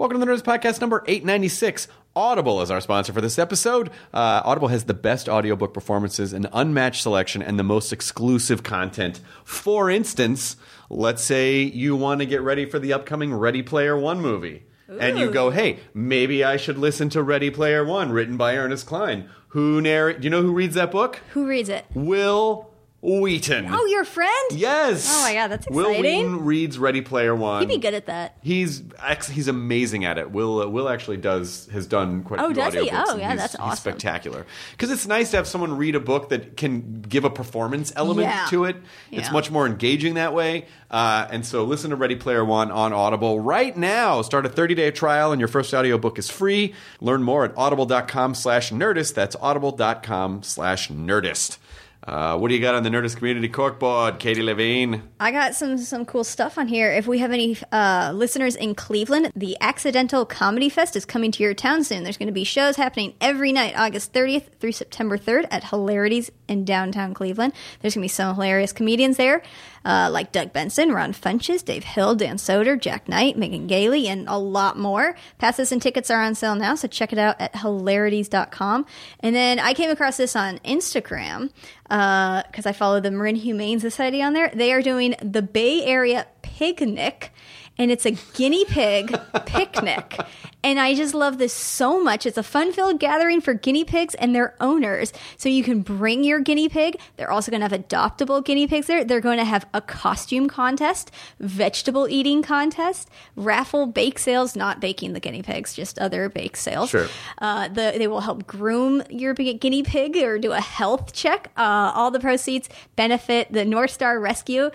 Welcome to the Nerdist Podcast number 896. Audible is our sponsor for this episode. Uh, Audible has the best audiobook performances, an unmatched selection, and the most exclusive content. For instance, let's say you want to get ready for the upcoming Ready Player One movie. And you go, hey, maybe I should listen to Ready Player One, written by Ernest Cline. Who narrate? Do you know who reads that book? Who reads it? Will Wheaton. Oh, your friend? Yes. Oh my God, that's exciting. Will. Wheaton reads Ready Player One. He'd be good at that. He's ex- he's amazing at it. Will uh, Will actually does has done quite a Oh, few does he? Oh, yeah, he's- that's he's awesome. spectacular. Because it's nice to have someone read a book that can give a performance element Yeah. to it. It's Yeah. much more engaging that way. Uh, and so, listen to Ready Player One on Audible right now. Start a 30 day trial, and your first audiobook is free. Learn more at audible.com/slash nerdist. That's audible.com/slash nerdist. Uh, what do you got on the Nerdist Community Corkboard, Katie Levine? I got some some cool stuff on here. If we have any uh, listeners in Cleveland, the Accidental Comedy Fest is coming to your town soon. There's going to be shows happening every night, August 30th through September 3rd at Hilarities in downtown Cleveland. There's going to be some hilarious comedians there, uh, like Doug Benson, Ron Funches, Dave Hill, Dan Soder, Jack Knight, Megan Gailey, and a lot more. Passes and tickets are on sale now, so check it out at hilarities.com. And then I came across this on Instagram because I follow the Marin Humane Society on there. They are doing the Bay Area Picnic, and it's a guinea pig picnic. And I just love this so much. It's a fun filled gathering for guinea pigs and their owners. So you can bring your guinea pig. They're also going to have adoptable guinea pigs there. They're going to have a costume contest, vegetable eating contest, raffle bake sales, not baking the guinea pigs, just other bake sales. Sure. Uh, the, they will help groom your guinea pig or do a health check. Uh, all the proceeds benefit the North Star Rescue.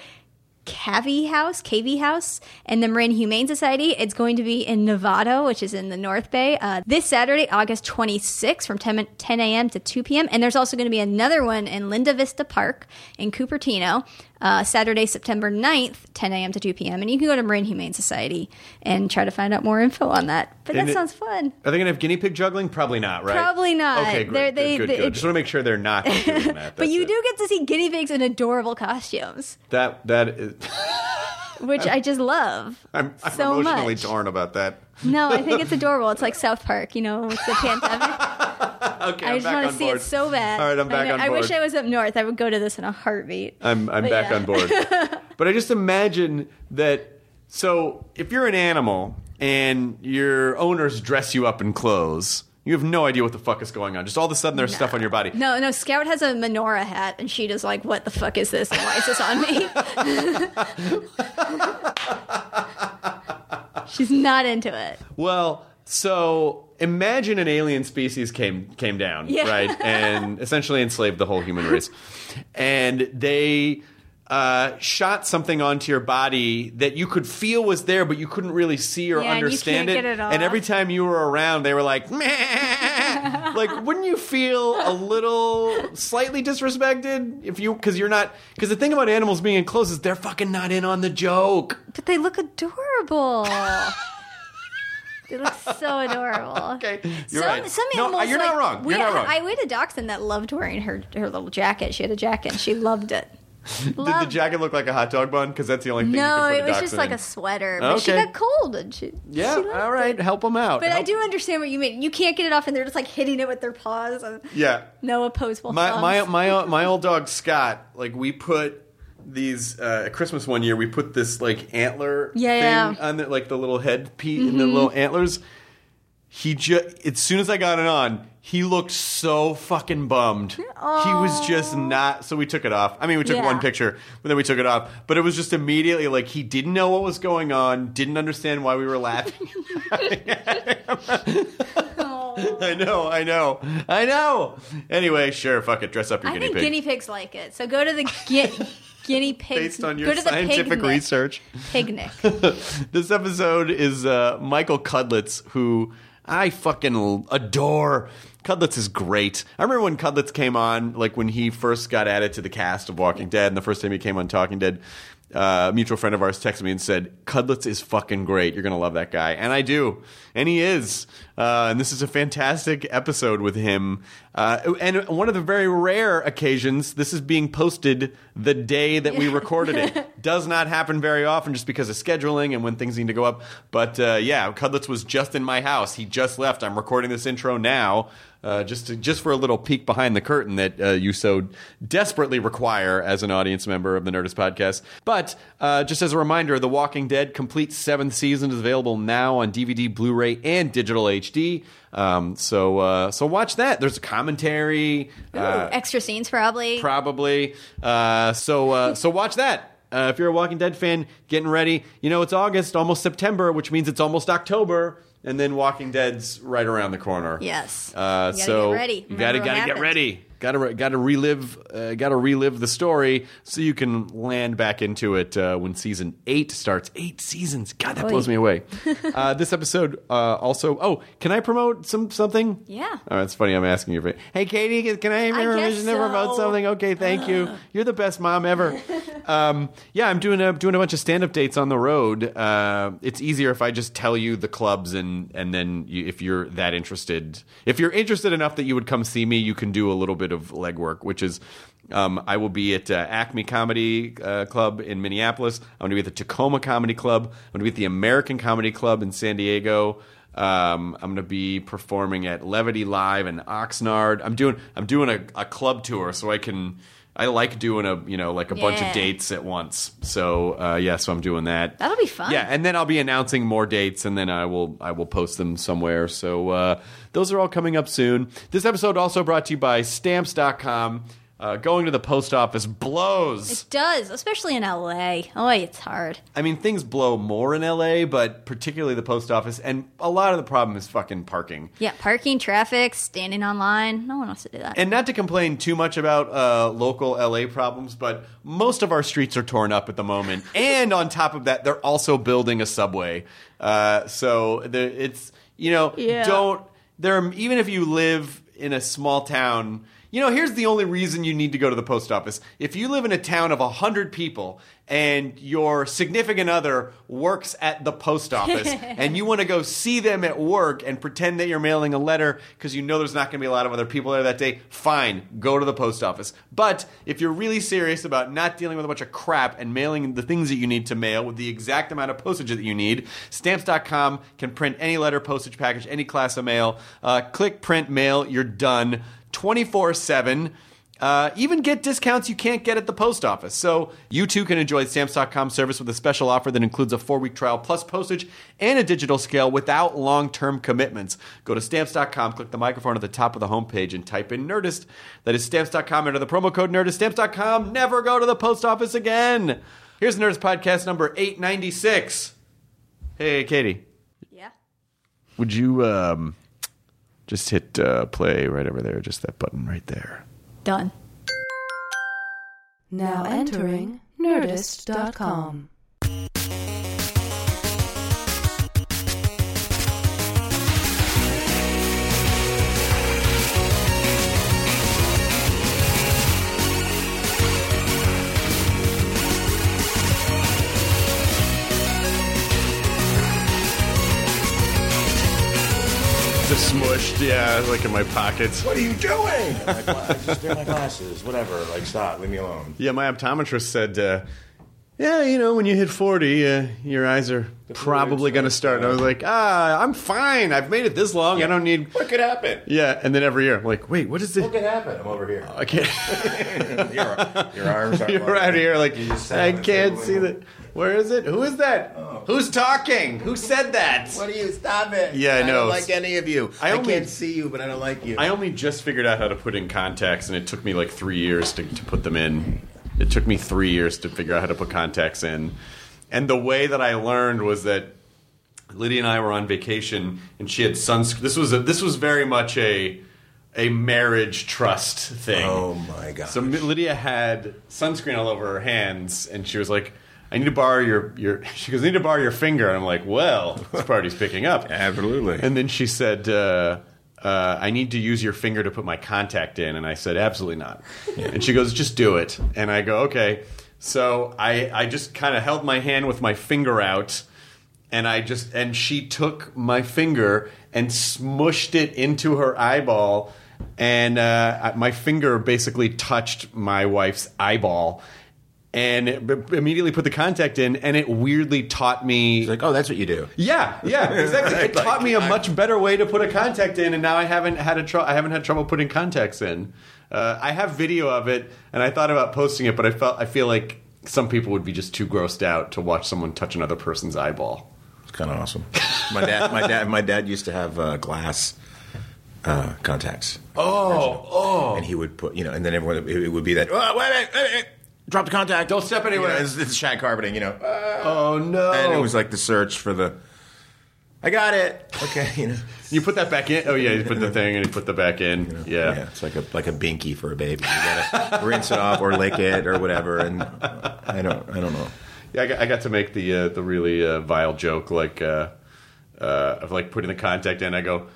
Cavy House, KV House, and the Marin Humane Society. It's going to be in Novato, which is in the North Bay, uh, this Saturday, August 26th from 10, 10 a.m. to 2 p.m. And there's also going to be another one in Linda Vista Park in Cupertino, uh, Saturday, September 9th, 10 a.m. to 2 p.m. And you can go to Marin Humane Society and try to find out more info on that. But And that it- sounds fun. Are they going to have guinea pig juggling? Probably not, right? Probably not. Okay, great. they- good, good, good. Just want to make sure they're not doing that. But you it. do get to see guinea pigs in adorable costumes, that. That is. which I just love I'm, I'm so emotionally much. torn about that. No, I think it's adorable. It's like South Park, you know, with the pandemic. Okay, I I'm just back want to see board. it so bad. All right, I'm back know- on I board. wish I was up north. I would go to this in a heartbeat. I'm I'm But back yeah. on board. but I just imagine that. So if you're an animal and your owners dress you up in clothes, you have no idea what the fuck is going on. Just all of a sudden, there's stuff on your body. No, no. Scout has a menorah hat, and she just like, "What the fuck is this? And why is this on me?" She's not into it. Well, so imagine an alien species came came down, Yeah. right, and essentially enslaved the whole human race, and they uh, shot something onto your body that you could feel was there, but you couldn't really see or Yeah, and understand can't it. it And every time you were around, they were like, Meh. like, wouldn't you feel a little slightly disrespected if you because you're not because the thing about animals being in clothes is they're fucking not in on the joke. But they look adorable. they look so adorable. Okay, you're some, right. Some no, uh, animals, you're not wrong. You're not wrong. I we had a dachshund that loved wearing her her little jacket. She had a jacket. and She loved it. Did the Loved jacket look like a hot dog bun? Because that's the only thing. you No, it was just dachshund like a sweater. But she got cold and she. Yeah, she all right, it. help them out. But I do understand what you mean. You can't get it off, and they're just like hitting it with their paws. and Yeah, No opposable my thumbs. my my my old dog Scott. Like we put these uh, at Christmas one year. We put this like antler Yeah, thing yeah. Mm-hmm. on the, like the little head piece and the little antlers. he just as soon as I got it on, he looked so fucking bummed. He was just not. So we took it off. I mean, we took Yeah. one picture, but then we took it off. But it was just immediately like he didn't know what was going on, didn't understand why we were laughing. I know, I know, I know. Anyway, sure, fuck it. Dress up your guinea pig. I guinea think pig. guinea pigs like it. So go to the gu- guinea pig. Based on your scientific picnic. research. Picnic. this episode is uh, Michael Cudlitz, who I fucking adore. Cudlitz is great. I remember when Cudlitz came on, like when he first got added to the cast of Walking Dead, and the first time he came on Talking Dead, uh, a mutual friend of ours texted me and said, Cudlitz is fucking great. You're going to love that guy. And I do. And he is. Uh, and this is a fantastic episode with him. Uh, and one of the very rare occasions, this is being posted the day that we recorded it. Does not happen very often just because of scheduling and when things need to go up. But uh, yeah, Cudlitz was just in my house. He just left. I'm recording this intro now. Uh, just to, just for a little peek behind the curtain that uh, you so desperately require as an audience member of the Nerdist podcast. But uh, just as a reminder, The Walking Dead complete seventh season is available now on DVD, Blu-ray, and digital HD. Um, so uh, so watch that. There's a commentary. Ooh, Uh, extra scenes probably. probably. Uh, so uh, so watch that. Uh, if you're a Walking Dead fan, getting ready. You know it's August, almost September, which means it's almost October, and then Walking Dead's right around the corner. Yes. Uh, You gotta so get ready. you gotta Remember what gotta get happened. ready. Gotta gotta relive uh, gotta relive the story so you can land back into it uh, when season eight starts. Eight seasons. God, that Oy. blows me away. uh, this episode uh, also. Oh, can I promote some something? Yeah. Oh, it's funny. I'm asking you. For, hey, Katie, can I have your permission to promote something? Okay, thank you. You're the best mom ever. um, yeah, I'm doing a doing a bunch of stand up dates on the road. Uh, it's easier if I just tell you the clubs and and then you, if you're that interested, if you're interested enough that you would come see me, you can do a little bit of legwork, which is. Um, I will be at uh, Acme Comedy uh, Club in Minneapolis. I'm going to be at the Tacoma Comedy Club. I'm going to be at the American Comedy Club in San Diego. Um, I'm going to be performing at Levity Live in Oxnard. I'm doing I'm doing a, a club tour, so I can I like doing a you know like a bunch of dates at once. So uh, yeah, so I'm doing that. That'll be fun. Yeah, and then I'll be announcing more dates, and then I will I will post them somewhere. So uh, those are all coming up soon. This episode also brought to you by Stamps.com. Uh, going to the post office blows. It does, especially in LA. Oh, it's hard. I mean, things blow more in LA, but particularly the post office, and a lot of the problem is fucking parking. Yeah, parking, traffic, standing online. No one wants to do that. And not to complain too much about uh, local LA problems, but most of our streets are torn up at the moment. and on top of that, they're also building a subway. Uh, so there, it's you know Yeah. don't there even if you live in a small town. You know, here's the only reason you need to go to the post office. If you live in a town of 100 people and your significant other works at the post office and you want to go see them at work and pretend that you're mailing a letter because you know there's not going to be a lot of other people there that day, fine, go to the post office. But if you're really serious about not dealing with a bunch of crap and mailing the things that you need to mail with the exact amount of postage that you need, stamps.com can print any letter, postage package, any class of mail. Uh, click, print, mail, you're done. 24 7. Uh, even get discounts you can't get at the post office. So you too can enjoy Stamps.com service with a special offer that includes a four week trial plus postage and a digital scale without long term commitments. Go to Stamps.com, click the microphone at the top of the homepage, and type in Nerdist. That is Stamps.com. Enter the promo code Nerdist. Stamps.com. Never go to the post office again. Here's Nerdist Podcast number 896. Hey, Katie. yeah. Would you um, just hit uh, play right over there? Just that button right there. Done. Now entering Nerdist.com. Just smushed, yeah, like in my pockets. What are you doing? Like, well, I just threw my glasses. Whatever. Like, stop. Leave me alone. Yeah, my optometrist said uh, yeah, you know, when you hit 40, uh, your eyes are probably going to start. And I was like, ah, I'm fine. I've made it this long. I don't need. What could happen? Yeah, and then every year, I'm like, wait, what is this? What could happen? I'm over here. I can't. your, your arms are You're out here, like, You just sat I can't see that. Where is it? Who is that? Who's talking? Who said that? What do you stop it? Yeah, I know. I don't like any of you. I I, can't see you, but I don't like you. I only just figured out how to put in contacts, and it took me like three years to, to put them in. It took me three years to figure out how to put contacts in. And the way that I learned was that Lydia and I were on vacation, and she had sunscreen. This was a, this was very much a a marriage trust thing. Oh, my god! So Lydia had sunscreen all over her hands, and she was like, "I need to borrow your your." She goes, "I need to borrow your finger," and I'm like, "Well, this party's picking up." Absolutely. And then she said, uh, uh, I need to use your finger to put my contact in. And I said, absolutely not. And she goes, just do it. And I go, okay. So I, I just kind of held my hand with my finger out. And I just, and she took my finger and smushed it into her eyeball. And uh, my finger basically touched my wife's eyeball. And b- immediately put the contact in, and it weirdly taught me He's like, oh, that's what you do. yeah, yeah, exactly. It taught me a much better way to put a contact in, and now I haven't had a tr- I haven't had trouble putting contacts in. Uh, I have video of it, and I thought about posting it, but I felt I feel like some people would be just too grossed out to watch someone touch another person's eyeball. It's kind of awesome. My dad, my dad, my dad used to have uh, glass uh, contacts. Oh, oh! and he would put, you know, and then everyone it it would be that. Oh, wait, wait, wait, wait. Drop the contact. Don't step anywhere. You know, it's, it's shag carpeting, you know. Uh, Oh no! and it was like the search for the. I got it. Okay, you know. you put that back in. Oh yeah, you put the thing and you put the back in. Yeah. Yeah, it's like a like a binky for a baby. You gotta rinse it off or lick it or whatever. And I don't, I don't know. Yeah, I got, I got to make the uh, the really uh, vile joke like uh, uh, of like putting the contact in. I go,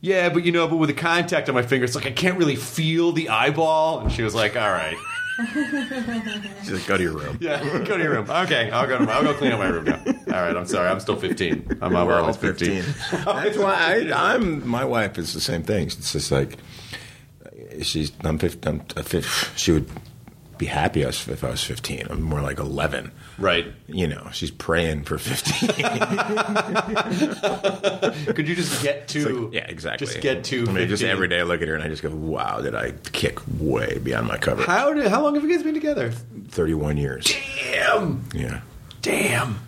yeah, but you know, but with the contact on my finger, it's like I can't really feel the eyeball. And she was like, all right, She's like, go to your room. yeah, go to your room. Okay, I'll go to my, I'll go clean up my room now. All right, I'm sorry, I'm still 15. I'm, We're all 15. 15. That's why I, I'm. My wife is the same thing. It's just like she's. I'm 15. I'm a fif- She would be happy if I was 15. I'm more like 11. Right? You know, she's praying for 15. Could you just get to? yeah, exactly. Just get to. I mean, just every day I look at her and I just go, "Wow, did I kick way beyond my cover?" How did? How long have you guys been together? 31 years. Damn. Yeah. Damn.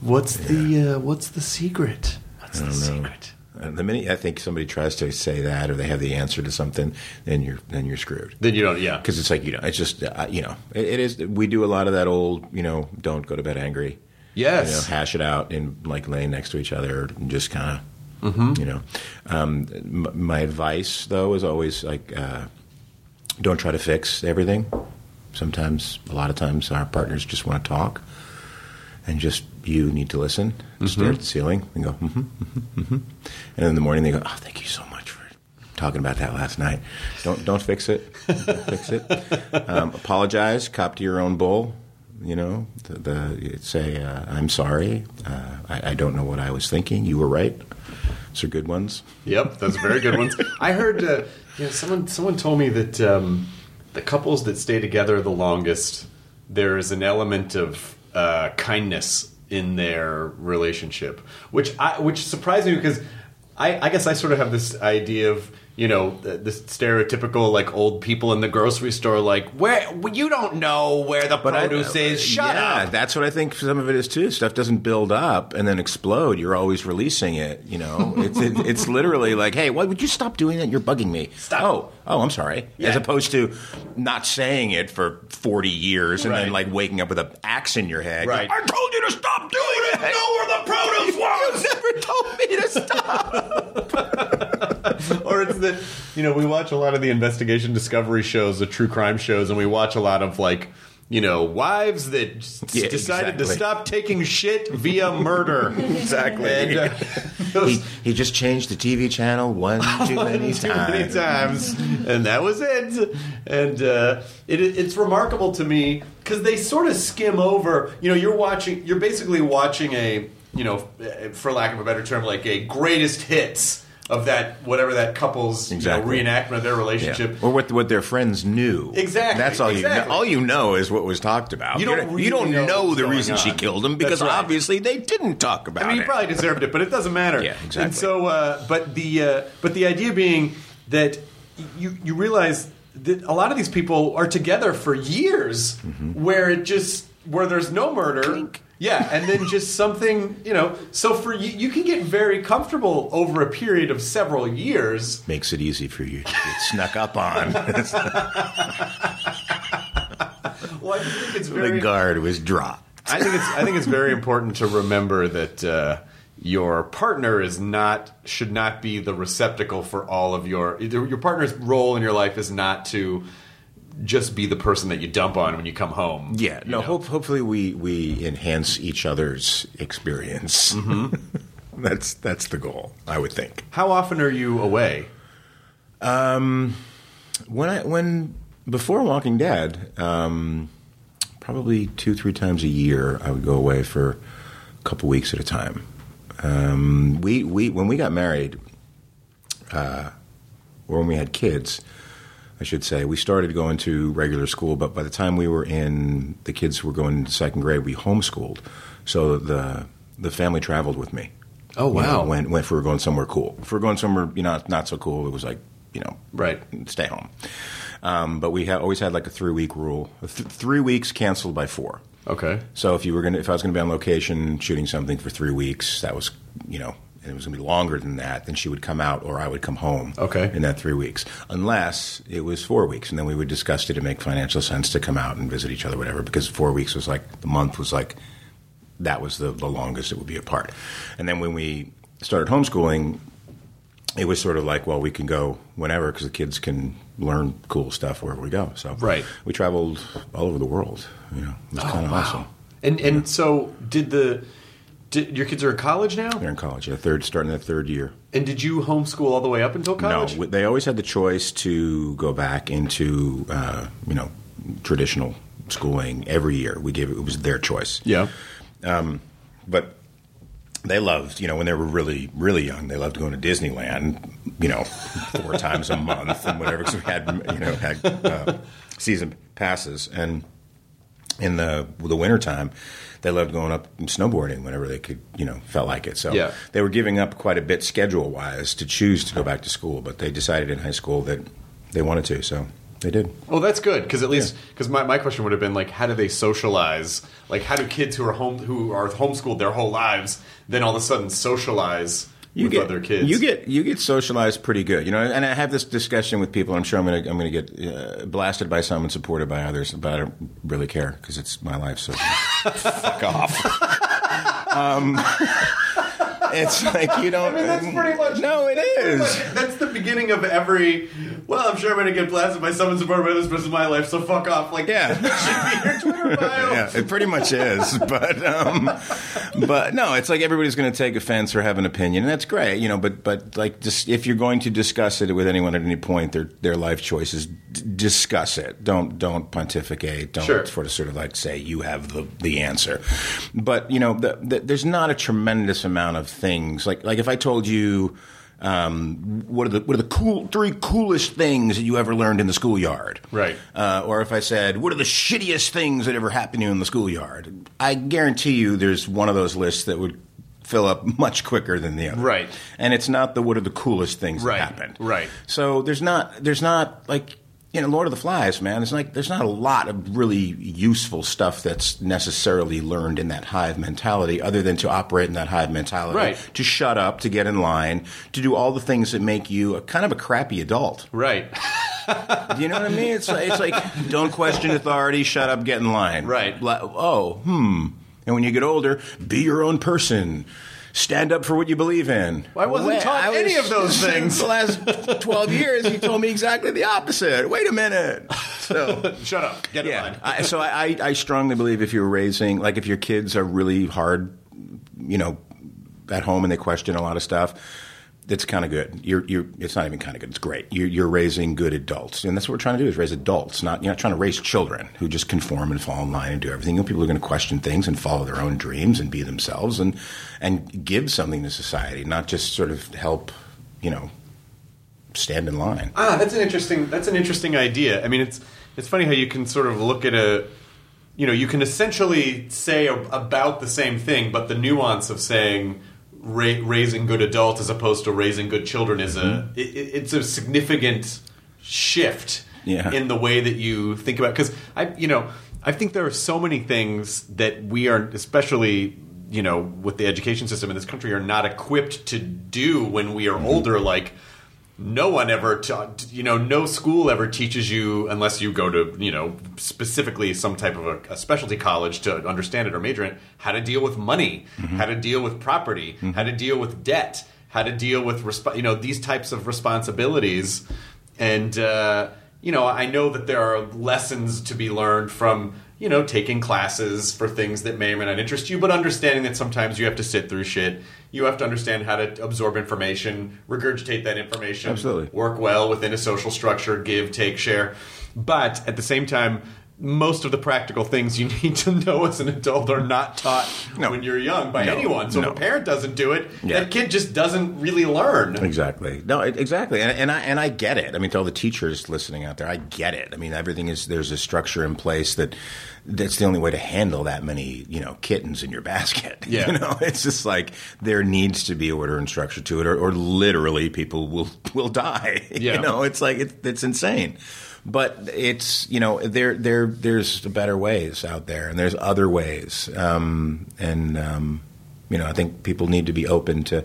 What's the uh, What's the secret? What's the don't know. secret? And the minute I think somebody tries to say that or they have the answer to something, then you're then you're screwed. Then you don't. Yeah. Because it's like you know, it's just uh, you know, it, it is. We do a lot of that old, you know, don't go to bed angry. Yes. You know, hash it out in like laying next to each other and just kind of, Mm-hmm. you know. Um, m- my advice though is always like, uh, don't try to fix everything. Sometimes, a lot of times, our partners just want to talk, and just you need to listen, Mm-hmm. stare at the ceiling, and go, mm-hmm, mm-hmm, mm-hmm. and in the morning they go, oh, thank you so much for talking about that last night. Don't don't fix it. Don't fix it. Um, apologize. Cop to your own bull. You know, the, the say uh, I'm sorry. Uh, I, I don't know what I was thinking. You were right. Those are good ones. Yep, those are very good ones. I heard, uh, you know, someone someone told me that um, the couples that stay together the longest, there is an element of uh, kindness in their relationship, which I, which surprised me because I, I guess I sort of have this idea of you know the, this stereotypical like old people in the grocery store like where you don't know where the I- produce is. Shut yeah, up. That's what I think some of it is too. Stuff doesn't build up and then explode. You're always releasing it. You know, it's it, it's literally like, hey, why would you stop doing that? You're bugging me. Stop. Oh, oh, I'm sorry. Yeah. As opposed to not saying it for 40 years and Right. then like waking up with an axe in your head. Right. I told you to stop doing it. Know where the produce was. you never told me to stop. or it's the you know we watch a lot of the investigation discovery shows the true crime shows and we watch a lot of like you know wives that Yeah, decided to stop taking shit via murder exactly. and uh, he, he just changed the TV channel one too many too times. many times and that was it and uh, it, it's remarkable to me because they sort of skim over you know you're watching you're basically watching a you know for lack of a better term like a greatest hits of that whatever that couple's you know, reenactment of their Yeah. relationship. Or what what their friends knew. Exactly, That's all you know. All you know is what was talked about. You don't You're- really you don't know know, the reason she killed him because right. obviously they didn't talk about I mean, he it. probably deserved it, but it doesn't matter. Yeah, exactly. And so, uh, but the uh, but the idea being that you you realize that a lot of these people are together for years, Mm-hmm. where it just where there's no murder. Yeah, and then just something, you know. So for you, you can get very comfortable over a period of several years. Makes it easy for you to get snuck up on. Well, I think it's the very. guard was dropped. I think it's I think it's very important to remember that uh, your partner is not should not be the receptacle for all of your your partner's role in your life is not to just be the person that you dump on when you come home. Yeah, no. know? Hope, hopefully, we we enhance each other's experience. Mm-hmm. that's that's the goal, I would think. How often are you away? Um, When I when before Walking Dead, um, probably two three times a year, I would go away for a couple weeks at a time. Um, we we when we got married, uh, or when we had kids, I should say, we started going to regular school. But by the time we were in, the kids were going into second grade. We homeschooled, so the the family traveled with me. Oh, You wow. know, when, when if we were going somewhere cool, if we were going somewhere you know not so cool, it was like you know Right. stay home. Um, but we ha- always had like a three week rule. Th- three weeks canceled by four. Okay. So if you were gonna, if I was gonna be on location shooting something for three weeks, that was, you know, and it was gonna be longer than that. Then she would come out, or I would come home. Okay. In that three weeks, unless it was four weeks, and then we would discuss it to make financial sense to come out and visit each other, whatever. Because four weeks was like the month was like that was the, the longest it would be apart. And then when we started homeschooling, it was sort of like, well, we can go whenever because the kids can learn cool stuff wherever we go. So Right. we traveled all over the world. You know, it was oh, kind of awesome. And and so did the did, your kids are in college now? They're in college, yeah, third starting their third year. And did you homeschool all the way up until college? No, they always had the choice to go back into uh, you know traditional schooling every year. We gave it, it was their choice. Yeah. but they loved, you know, when they were really, really young, they loved going to Disneyland, you know, four times a month and whatever, because we had, you know, had uh, season passes. And in the the wintertime, they loved going up and snowboarding whenever they could, you know, felt like it. So Yeah. they were giving up quite a bit schedule wise to choose to go back to school, but they decided in high school that they wanted to, so they did. Well, that's good because at least because my, my question would have been like, how do they socialize? Like, how do kids who are home who are homeschooled their whole lives then all of a sudden socialize with get, other kids? You get you get socialized pretty good, you know. And I have this discussion with people. I'm sure I'm going to I'm going to get uh, blasted by some and supported by others, but I don't really care because it's my life. So fuck off. um, it's like you don't. I mean, that's pretty much no. It is. That's the beginning of every. Well, I'm sure I'm going to get blasted by someone supported by this person in my life, so fuck off. Like, Yeah. should be your Twitter bio. yeah, it pretty much is. But um, but no, it's like everybody's going to take offense or have an opinion, and that's great, you know. But but like, just if you're going to discuss it with anyone at any point, their their life choices, d- discuss it. Don't don't pontificate. Don't Sure. sort of sort of like say you have the the answer. But you know, the, the, there's not a tremendous amount of things like like if I told you. Um, what are the what are the cool three coolest things that you ever learned in the schoolyard? Right. Uh, or if I said, "What are the shittiest things that ever happened to you in the schoolyard?" I guarantee you, there's one of those lists that would fill up much quicker than the other. Right. And it's not the what are the coolest things Right, that happened. right. So there's not there's not like you know Lord of the Flies, man. It's like there's not a lot of really useful stuff that's necessarily learned in that hive mentality, other than to operate in that hive mentality, Right. to shut up, to get in line, to do all the things that make you a kind of a crappy adult. Right. Do you know what I mean? It's like, it's like don't question authority, shut up, get in line. Right. Like, oh, hmm. And when you get older, be your own person. Stand up for what you believe in. Well, I wasn't taught any of those things. The last 12 years, you told me exactly the opposite. Wait a minute. So, Shut up. Get in yeah. line. I, so I, I- I strongly believe if you're raising, like if your kids are really hard, you know, at home and they question a lot of stuff, that's kind of good. You're, you're, it's not even kind of good. It's great. You're, you're raising good adults, and that's what we're trying to do: is raise adults. Not you're not trying to raise children who just conform and fall in line and do everything. You know, people are going to question things and follow their own dreams and be themselves and and give something to society, not just sort of help. You you know, stand in line. Ah, that's an interesting. That's an interesting idea. I mean, it's it's funny how you can sort of look at a, you know, you can essentially say a, about the same thing, but the nuance of saying ra- raising good adults as opposed to raising good children is a mm-hmm. it, it- it's a significant shift Yeah. in the way that you think about. Because I, you know, I think there are so many things that we are, especially. You know, with the education system in this country, are not equipped to do when we are mm-hmm. older. Like, no one ever taught you know no school ever teaches you unless you go to you know specifically some type of a, a specialty college to understand it or major in it how to deal with money how to deal with property how to deal with debt how to deal with resp- you know these types of responsibilities. And uh, you know i know that there are lessons to be learned from you know taking classes for things that may or may not interest you but understanding that sometimes you have to sit through shit you have to understand how to absorb information regurgitate that information Absolutely. work well within a social structure give take share but at the same time most of the practical things you need to know as an adult are not taught No. when you're young by No. anyone so No. if a parent doesn't do it Yeah. that kid just doesn't really learn Exactly. No, exactly, and, and I and I get it. I mean, to all the teachers listening out there, I get it. I mean, everything is there's a structure in place that that's the only way to handle that many you know kittens in your basket. Yeah. you know, it's just like there needs to be order and structure to it, or, or literally people will will die. Yeah. You know, it's like it, it's insane. But it's you know there there there's better ways out there, and there's other ways, um, and um, you know I think people need to be open to,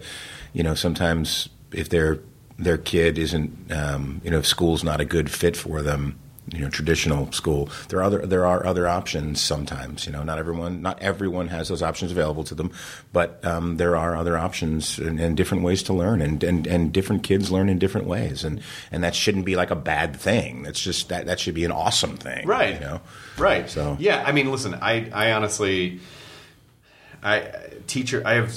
you know, sometimes if their their kid isn't, um, you know, if school's not a good fit for them, you know, traditional school, there are other there are other options. Sometimes, you know, not everyone not everyone has those options available to them, but um, there are other options and, and different ways to learn, and, and and different kids learn in different ways, and and that shouldn't be like a bad thing. That's just that that should be an awesome thing, right You know, right So- yeah i mean listen i i honestly i teacher i have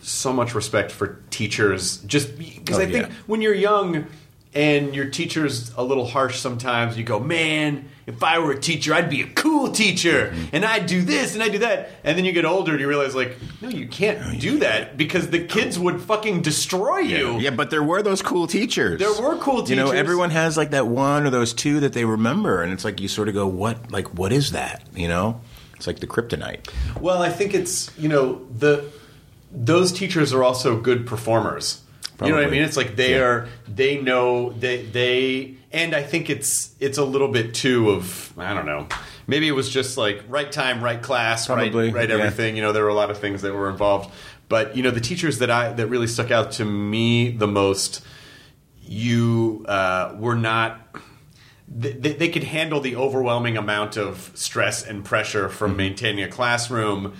so much respect for teachers just because Oh, i think yeah. when you're young and your teacher's a little harsh sometimes you go man if i were a teacher i'd be a cool teacher Mm-hmm. and i'd do this and i'd do that and then you get older and you realize like no you can't do that because the kids would fucking destroy you Yeah, but there were those cool teachers. There were cool teachers. You know, everyone has like that one or those two that they remember, and it's like you sort of go, "What? Like, what is that?" You know, it's like the kryptonite. Well, I think it's you know the those teachers are also good performers. You know what I mean? It's like they Yeah. are they know they they and I think it's it's a little bit too of I don't know. Maybe it was just like right time, right class, Probably, right right yeah. everything. You know, there were a lot of things that were involved. But you know, the teachers that I that really stuck out to me the most, you uh, were not they, they could handle the overwhelming amount of stress and pressure Mm-hmm. from maintaining a classroom.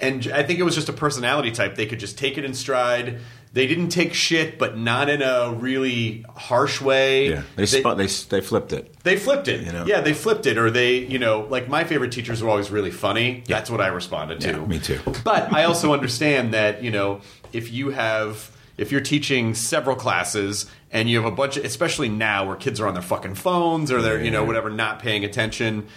And I think it was just a personality type. They could just take it in stride. They didn't take shit, but not in a really harsh way. Yeah, they spun, they they flipped it. They flipped it. You know? Yeah, they flipped it. Or they, you know, like my favorite teachers were always really funny. That's what I responded to. Yeah, me too. But I also understand that, you know, if you have, if you're teaching several classes and you have a bunch of, especially now where kids are on their fucking phones or they're, you know, whatever, not paying attention.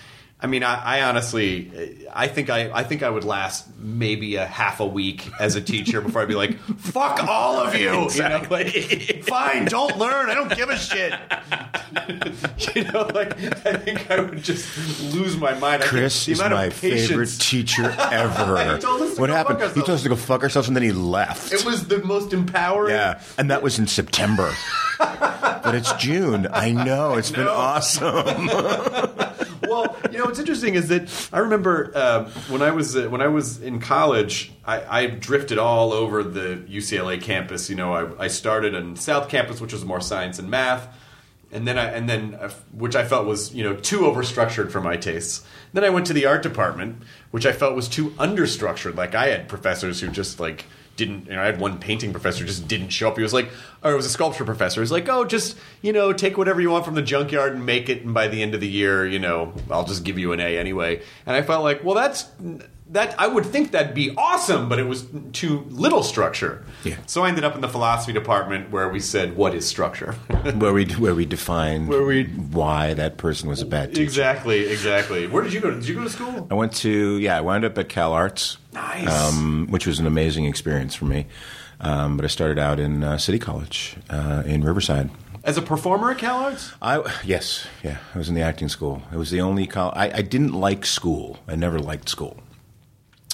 I mean, I, I honestly, I think I, I think I would last maybe a half a week as a teacher before I'd be like, "Fuck all of you!" You know, like, fine, don't learn. I don't give a shit. you know, like I think I would just lose my mind. I think Chris is my favorite teacher ever. He told us to what happened? He told us to go fuck ourselves, and then he left. It was the most empowering. yeah, and that was in September. But it's June. I know. It's been awesome. well, you know what's interesting is that I remember uh, when I was uh, when I was in college, I, I drifted all over the UCLA campus. You know, I, I started on South Campus, which was more science and math, and then I and then uh, which I felt was you know too overstructured for my tastes. Then I went to the art department, which I felt was too understructured. Like I had professors who just like didn't you know, I had one painting professor just didn't show up. He was like, or it was a sculpture professor. He's like, oh, just you know, take whatever you want from the junkyard and make it, and by the end of the year, you know, I'll just give you an A anyway. And I felt like, well, that's that. I would think that'd be awesome, but it was too little structure. Yeah. So I ended up in the philosophy department where we said, what is structure? where we where we defined Where we- why that person was a bad teacher. exactly, exactly. Where did you go? Did you go to school? I went to yeah, I wound up at Cal Arts, Nice. um, which was an amazing experience for me. Um, but I started out in uh, City College uh, in Riverside. As a performer at CalArts? I yes, yeah. I was in the acting school. It was the only college. I, I didn't like school. I never liked school.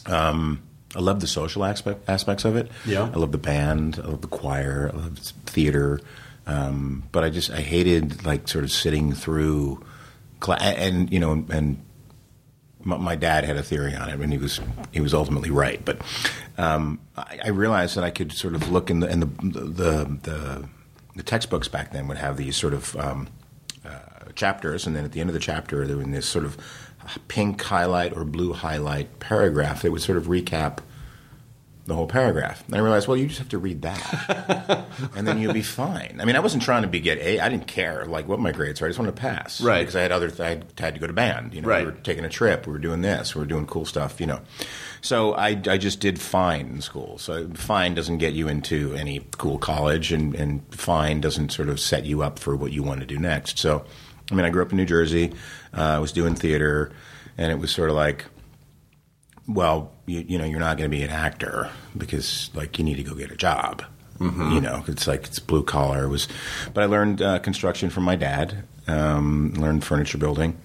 Um, I love the social aspect aspects of it. Yeah. I love the band. I love the choir. I love theater. Um, but I just I hated like sort of sitting through, cla- and, and you know, and my, my dad had a theory on it, and he was he was ultimately right. But um, I, I realized that I could sort of look in the the the, the, the textbooks back then would have these sort of um, uh, chapters, and then at the end of the chapter, there was this sort of pink highlight or blue highlight paragraph that would sort of recap the whole paragraph. And I realized, well, you just have to read that, and then you'll be fine. I mean, I wasn't trying to be get A. I didn't care like what my grades were. I just wanted to pass, Right. Because I had other. I had to go to band. You know, Right. we were taking a trip. We were doing this. We were doing cool stuff. You know, so I, I just did fine in school. So fine doesn't get you into any cool college, and and fine doesn't sort of set you up for what you want to do next. So, I mean, I grew up in New Jersey. Uh, I was doing theater, and it was sort of like well, you, you know, you're not going to be an actor because like you need to go get a job. You know, it's like it's blue collar. It was, but I learned uh, construction from my dad. Um, learned furniture building,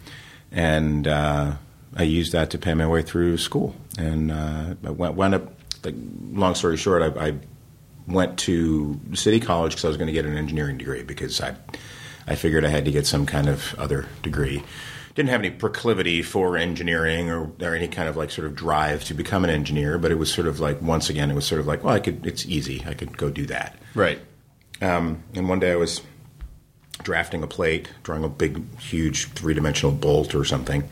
and uh, I used that to pay my way through school. And uh, I went, wound up. Like, long story short, I, I went to City College because I was going to get an engineering degree because I, I figured I had to get some kind of other degree. Didn't have any proclivity for engineering or, or any kind of like sort of drive to become an engineer, but it was sort of like once again it was sort of like well I could it's easy I could go do that. Right. Um, and one day I was drafting a plate, drawing a big, huge three dimensional bolt or something.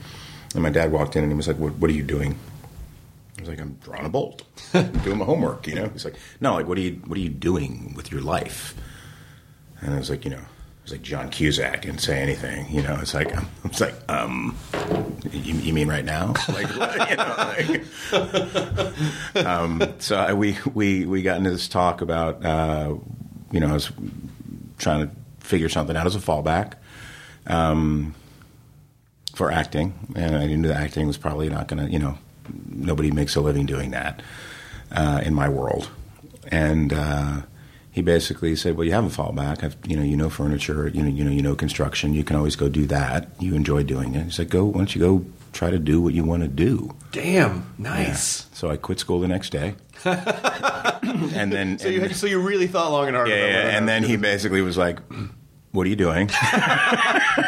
And my dad walked in and he was like, What, what are you doing? I was like, I'm drawing a bolt, I'm doing my homework, you know? He's like, No, like, what are you, what are you doing with your life? And I was like, You know, was like John Cusack and say anything, you know? It's like, I was like, um, you, you mean right now? Like, you know, like, um, so I, we, we, we got into this talk about, uh, you know, I was trying to figure something out as a fallback um, for acting, and I knew that acting was probably not going to, you know, nobody makes a living doing that uh, in my world. And uh, he basically said, "Well, you have a fallback. I've, you know, you know furniture. You know, you know, you know construction. You can always go do that. You enjoy doing it." He like, "Go. Why don't you go try to do what you want to do?" Damn. Nice. So I quit school the next day, and then So you, so you really thought long and hard yeah, yeah, and then he basically was like, "What are you doing?"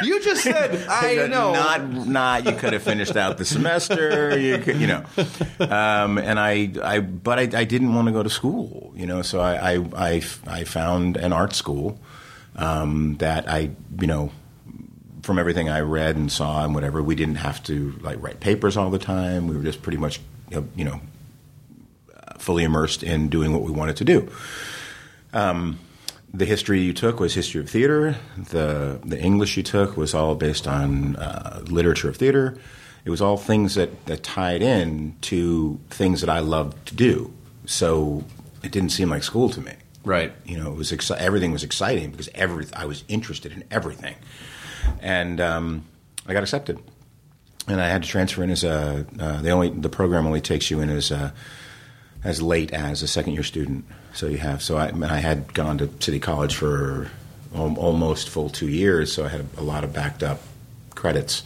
You just said, I know. Not, not. You could have finished out the semester. You could, you know. Um, and I, I, but I, I didn't want to go to school. You know, so I, I, I, I found an art school um, that I, you know, from everything I read and saw and whatever, we didn't have to like write papers all the time. We were just pretty much, you know, fully immersed in doing what we wanted to do the history you took was history of theater. The the English you took was all based on uh, literature of theater. It was all things that, that tied in to things that I loved to do. So it didn't seem like school to me. Right. You know, it was exci- everything was exciting because every I was interested in everything, and um, I got accepted. And I had to transfer in as a uh, the only the program only takes you in as a, as late as a second year student. So you have so I, I had gone to City College for al- almost full two years, so I had a lot of backed up credits.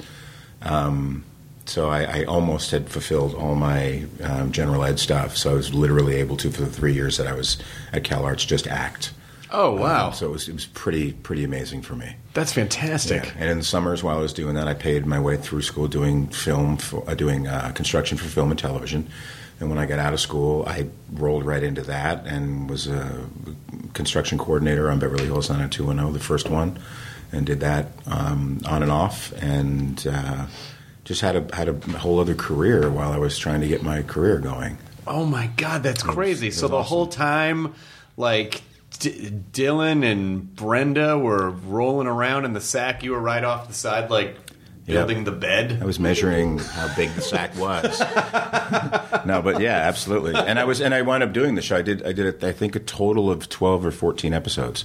Um, so I, I almost had fulfilled all my um, general ed stuff. So I was literally able to for the three years that I was at CalArts just act. Oh, wow. Um, so it was it was pretty pretty amazing for me. That's fantastic. Yeah. And in the summers, while I was doing that, I paid my way through school doing film, for, uh, doing uh, construction for film and television. And when I got out of school, I rolled right into that and was a construction coordinator on Beverly Hills 90210, the first one, and did that um, on and off, and uh, just had a had a whole other career while I was trying to get my career going. Oh my god, that's crazy. So the awesome. whole time, like D- Dylan and Brenda were rolling around in the sack. You were right off the side, like Yep. building the bed. I was measuring how big the sack was. no, but yeah, absolutely. And I was, and I wound up doing the show. I did, I did, I think, a total of twelve or fourteen episodes.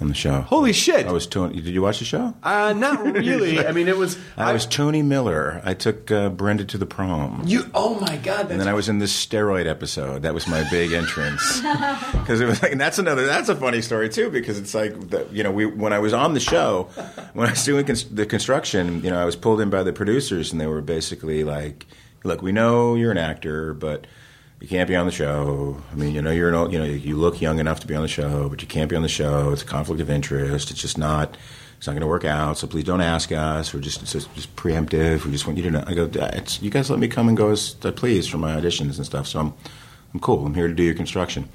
On the show. Holy shit! I was Tony. Did you watch the show? Uh, not really. I mean, it was. I was Tony Miller. I took uh, Brenda to the prom. You. Oh my god! That's And then I was in this steroid episode. That was my big entrance. Because it was like, and that's another, that's a funny story too, because it's like, the, you know, we, when I was on the show, when I was doing cons- the construction, you know, I was pulled in by the producers and they were basically like, look, we know you're an actor, but you can't be on the show. I mean, you know, you're an old, you know, you look young enough to be on the show, but you can't be on the show. It's a conflict of interest. It's just not, it's not going to work out. So please don't ask us. We're just, just, just preemptive. We just want you to know. I go, you guys let me come and go as I please for my auditions and stuff. So I'm, I'm cool. I'm here to do your construction.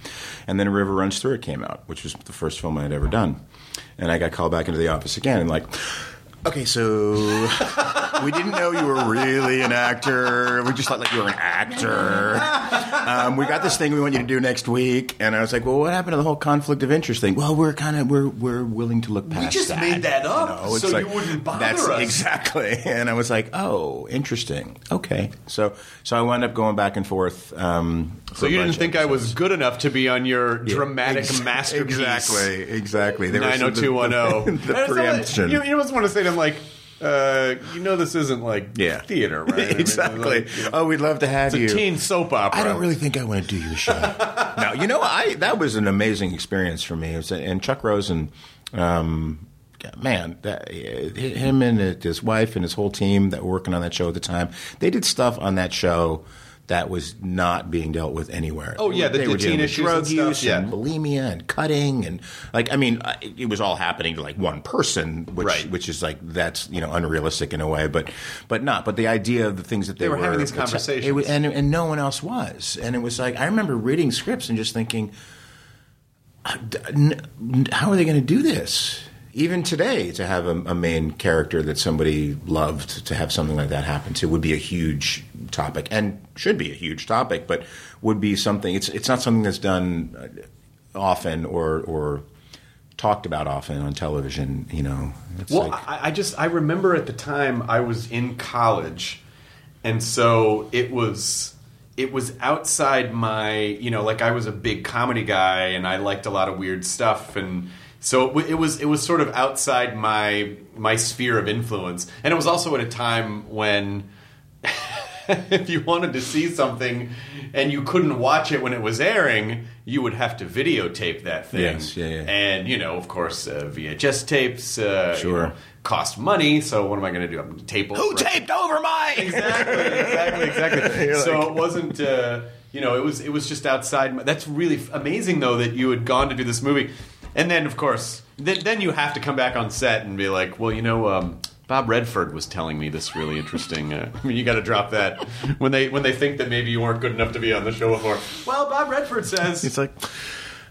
And then River Runs Through It came out, which was the first film I had ever done. And I got called back into the office again and like, okay, so we didn't know you were really an actor. We just thought like you were an actor. Um, we got this thing we want you to do next week. And I was like, well, what happened to the whole conflict of interest thing? Well, we're kind of, we're, we're willing to look past We just that. made that up it's so you wouldn't bother that's us. Exactly. And I was like, oh, interesting. Okay. So, so I wound up going back and forth. Um, So you didn't think I was good enough to be on your dramatic Ex- masterpiece? Exactly, exactly. There was Nine hundred two one zero. the, the preemption. You, you must want to say to them like, uh, you know, this isn't like Yeah. theater, right? I mean, exactly. like, you know, oh, we'd love to have it's you. a teen soap opera. I don't really think I want to do your show. no, you know, I that was an amazing experience for me. And Chuck Rosin, um, man, that, him and his wife and his whole team that were working on that show at the time, they did stuff on that show that was not being dealt with anywhere. Oh, yeah, the- they the were teen issues drug and stuff, use yeah. and bulimia and cutting and like I mean, it was all happening to like one person, which Right. which is like that's you know unrealistic in a way, but but not. But the idea of the things that they, They were having these conversations. was- and and no one else was. And it was like I remember reading scripts and just thinking, "Uh, d- n- n- how are they going to do this? Even today, to have a, a main character that somebody loved, to have something like that happen to, would be a huge topic, and should be a huge topic, but would be something. It's it's not something that's done uh, often or or talked about often on television. You know, Well, like, I, I just I remember at the time I was in college, and so it was it was outside my you know like I was a big comedy guy and I liked a lot of weird stuff and so it, w- it was it was sort of outside my my sphere of influence and it was also at a time when if you wanted to see something and you couldn't watch it when it was airing, you would have to videotape that thing. Yes, yeah, yeah. And you know, of course, uh, VHS tapes uh, you Sure. know, cost money. So what am I going to do? I'm going to tape who taped over my Exactly, exactly, exactly. so it wasn't. Uh, you know, it was it was just outside. My, that's really f- amazing, though, that you had gone to do this movie, and then of course, then then you have to come back on set and be like, well, you know. Um, Bob Redford was telling me this really interesting. Uh, I mean, you got to drop that when they when they think that maybe you weren't good enough to be on the show before. Well, Bob Redford says It's like,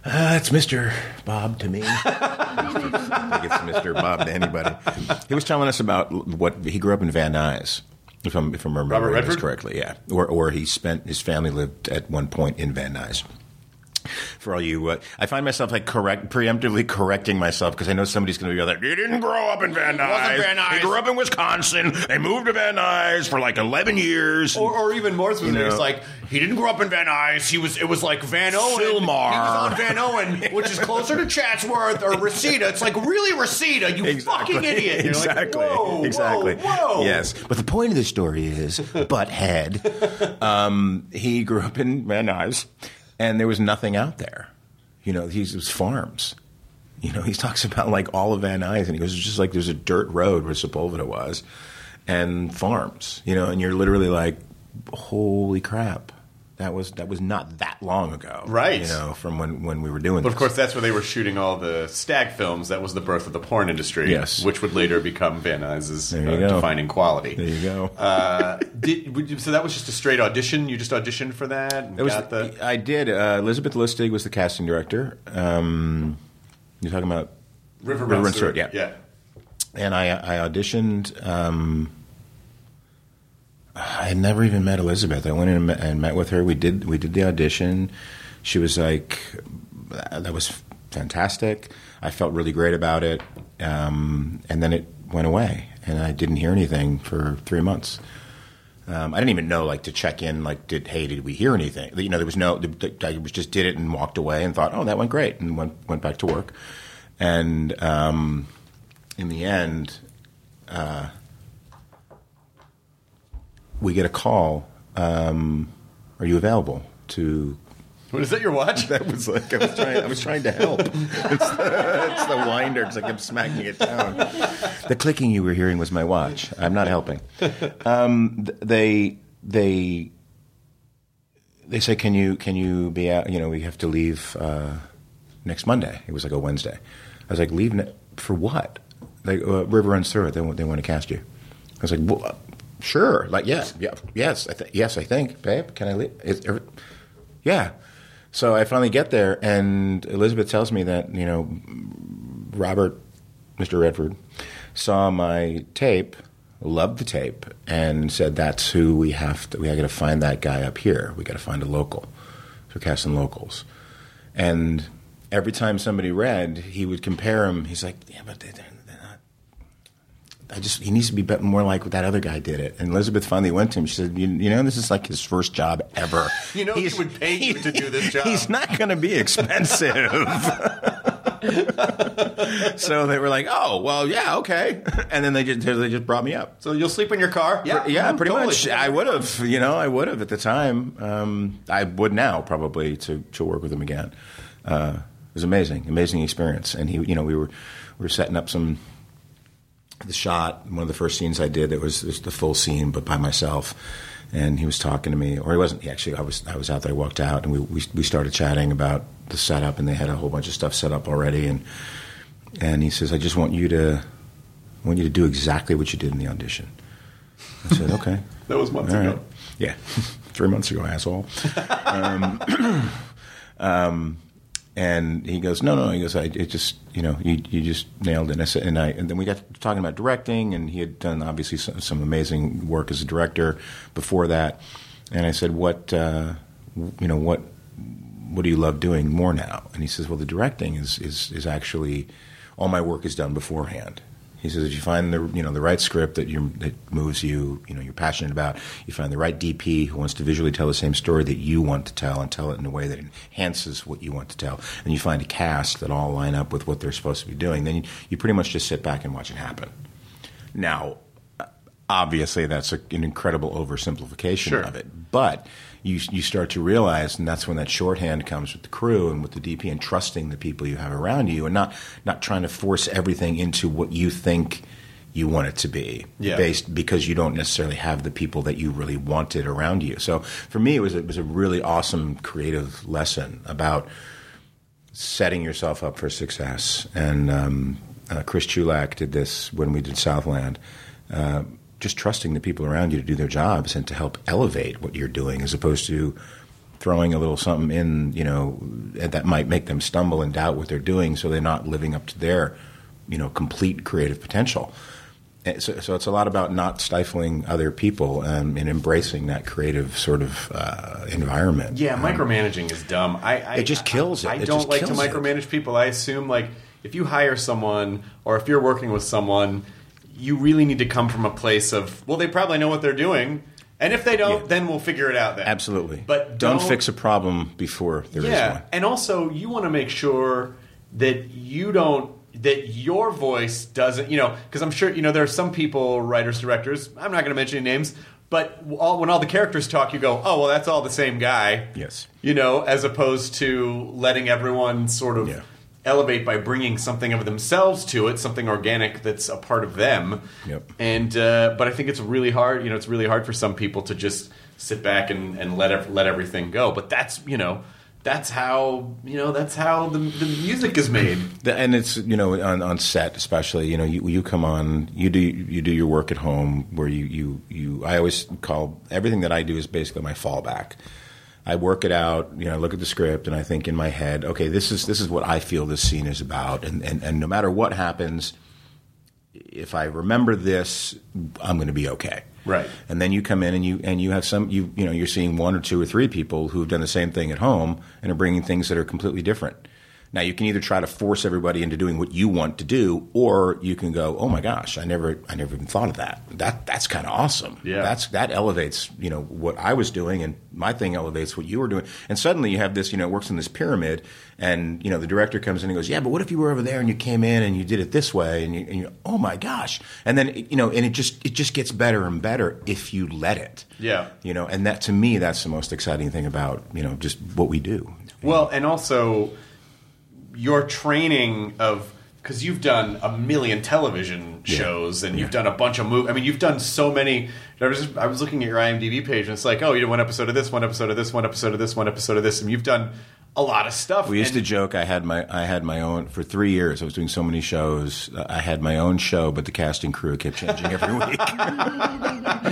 uh, it's Mr. Bob to me. I think it's Mr. Bob to anybody. He was telling us about what he grew up in Van Nuys, if I'm, if I'm remembering this correctly. Yeah, or or he spent his family lived at one point in Van Nuys. For all you, uh, I find myself like correct, preemptively correcting myself because I know somebody's going to be like, "He didn't grow up in Van Nuys. Van Nuys." He grew up in Wisconsin. They moved to Van Nuys for like 11 years." Or, or even more You know. it's like he didn't grow up in Van Nuys. He was it was like Vanowen. Fillmore. He was on Vanowen, which is closer to Chatsworth or Reseda. It's like really Reseda, you fucking idiot. You're like, exactly. whoa, exactly. Whoa, whoa. Yes. But the point of the story is, Butthead, um, he grew up in Van Nuys, and there was nothing out there. You know, he's it was farms. You know, he talks about like all of Van Nuys, and he goes, it's just like there's a dirt road where Sepulveda was, and farms. You know, and you're literally like, holy crap. That was that was not that long ago, Right. You know, from when, when we were doing. But of course, that's where they were shooting all the stag films. That was the birth of the porn industry. Yes. which would later become Van Nuys's uh, defining quality. there you go. Uh, did, would you- so that was just a straight audition. You just auditioned for that. And It was. the, I did. Uh, Elizabeth Leustig was the casting director. Um, you're talking about River River Runs Through Through It, It, yeah. yeah. and I, I auditioned. Um, I had never even met Elizabeth. I went in and met, with her. We did we did the audition. She was like, "That was fantastic." I felt really great about it, um, and then it went away, and I didn't hear anything for three months. Um, I didn't even know like to check in. Like, did hey, did we hear anything? You know, there was no. I was just did it and walked away and thought, oh, that went great, and went went back to work. And um, in the end, uh, we get a call. Um, are you available to What is that? Your watch? that was like I was trying. I was trying to help. It's the, it's the winder because I kept smacking it down. The clicking you were hearing was my watch. I'm not helping. Um, they they they say, "Can you can you be out? You know, we have to leave uh, next Monday." It was like a Wednesday. I was like, "Leave ne- for what?" Like uh, river runs through it. They want they want to cast you. I was like, well, "Sure." Like, yes, yeah, yes, I th- yes, I think, babe. Can I leave? Is, every- yeah. So I finally get there, and Elizabeth tells me that you know Robert, Mr. Redford, saw my tape, loved the tape, and said that's who we have to. We got to find that guy up here. We got to find a local. So we're casting locals, and every time somebody read, he would compare him. He's like, yeah, but they're. I just he needs to be more like that other guy did it. And Elizabeth finally went to him. She said, "You, you know, this is like his first job ever. You know he would pay you to do this job." He's not going to be expensive." so they were like, "Oh, well, yeah, okay." And then they just they just brought me up. So you'll sleep in your car? Yeah, Yeah, pretty totally. much. I would have, you know, I would have at the time. Um, I would now probably to to work with him again. Uh, it was amazing, amazing experience. And he, you know, we were we were setting up some the shot. One of the first scenes I did that was, was the full scene, but by myself. And he was talking to me, or he wasn't. He actually, I was I was out there. I walked out, and we, we we started chatting about the setup, and they had a whole bunch of stuff set up already. And and he says, "I just want you to I want you to do exactly what you did in the audition." I said, "Okay." That was months All ago. right. Yeah, three months ago, asshole. um, um, and he goes, no, no. He goes, I it just, you know, you, you just nailed it. And I said, and I, and then we got talking about directing, and he had done obviously some, some amazing work as a director before that. And I said, what, uh, you know, what, what do you love doing more now? And he says, well, the directing is is is actually all my work is done beforehand. He says, if you find the you know the right script that you that moves you, you know you're passionate about, you find the right DP who wants to visually tell the same story that you want to tell and tell it in a way that enhances what you want to tell, and you find a cast that all line up with what they're supposed to be doing, then you, you pretty much just sit back and watch it happen. Now, obviously, that's a, an incredible oversimplification Sure. of it, but you you start to realize, and that's when that shorthand comes with the crew and with the DP, and trusting the people you have around you, and not not trying to force everything into what you think you want it to be, Yeah. based because you don't necessarily have the people that you really wanted around you. So for me, it was it was a really awesome creative lesson about setting yourself up for success. And um, uh, Chris Chulack did this when we did Southland. Uh, just trusting the people around you to do their jobs and to help elevate what you're doing, as opposed to throwing a little something in, you know, that might make them stumble and doubt what they're doing, so they're not living up to their, you know, complete creative potential. So, so it's a lot about not stifling other people um, and embracing that creative sort of uh, environment. Yeah, Um, micromanaging is dumb. I, I It just kills it. I, It don't like to kills it. micromanage people. I assume like if you hire someone or if you're working with someone, you really need to come from a place of well, they probably know what they're doing, and if they don't, Yeah. then we'll figure it out. Then Absolutely. but don't, don't fix a problem before there is yeah, one. and also you want to make sure that you don't that your voice doesn't you know because I'm sure you know there are some people writers directors I'm not going to mention any names but all, when all the characters talk you go oh well that's all the same guy Yes. you know as opposed to letting everyone sort of Yeah. Elevate by bringing something of themselves to it something organic that's a part of them Yep. and uh, but I think it's really hard you know it's really hard for some people to just sit back and, and let ev- let everything go but that's you know that's how you know that's how the, the music is made and it's you know on, on set especially you know you, you come on you do you do your work at home where you, you you I always call everything that I do is basically my fallback. I work it out, you know, I look at the script and I think in my head, okay, this is this is what I feel this scene is about, and and, and no matter what happens, if I remember this, I'm going to be okay. Right. And then you come in and you and you have some you you know you're seeing one or two or three people who've done the same thing at home and are bringing things that are completely different. Now you can either try to force everybody into doing what you want to do, or you can go, "Oh my gosh, I never, I never even thought of that. That that's kind of awesome. Yeah. that's that elevates, you know, what I was doing, and my thing elevates what you were doing. And suddenly you have this, you know, it works in this pyramid, and you know, the director comes in and goes, "Yeah, but what if you were over there and you came in and you did it this way?" And you, and you oh my gosh, and then you know, and it just it just gets better and better if you let it. Yeah. you know, and that to me, that's the most exciting thing about you know just what we do. Well, and also your training of because you've done a million television Yeah. shows and you've Yeah. done a bunch of movies. I mean, you've done so many. I was just, I was looking at your IMDb page and it's like, oh, you did one episode of this, one episode of this, one episode of this, one episode of this, and you've done a lot of stuff. We used And- to joke. I had my I had my own for three years. I was doing so many shows. uh, I had my own show, but the casting crew kept changing every week.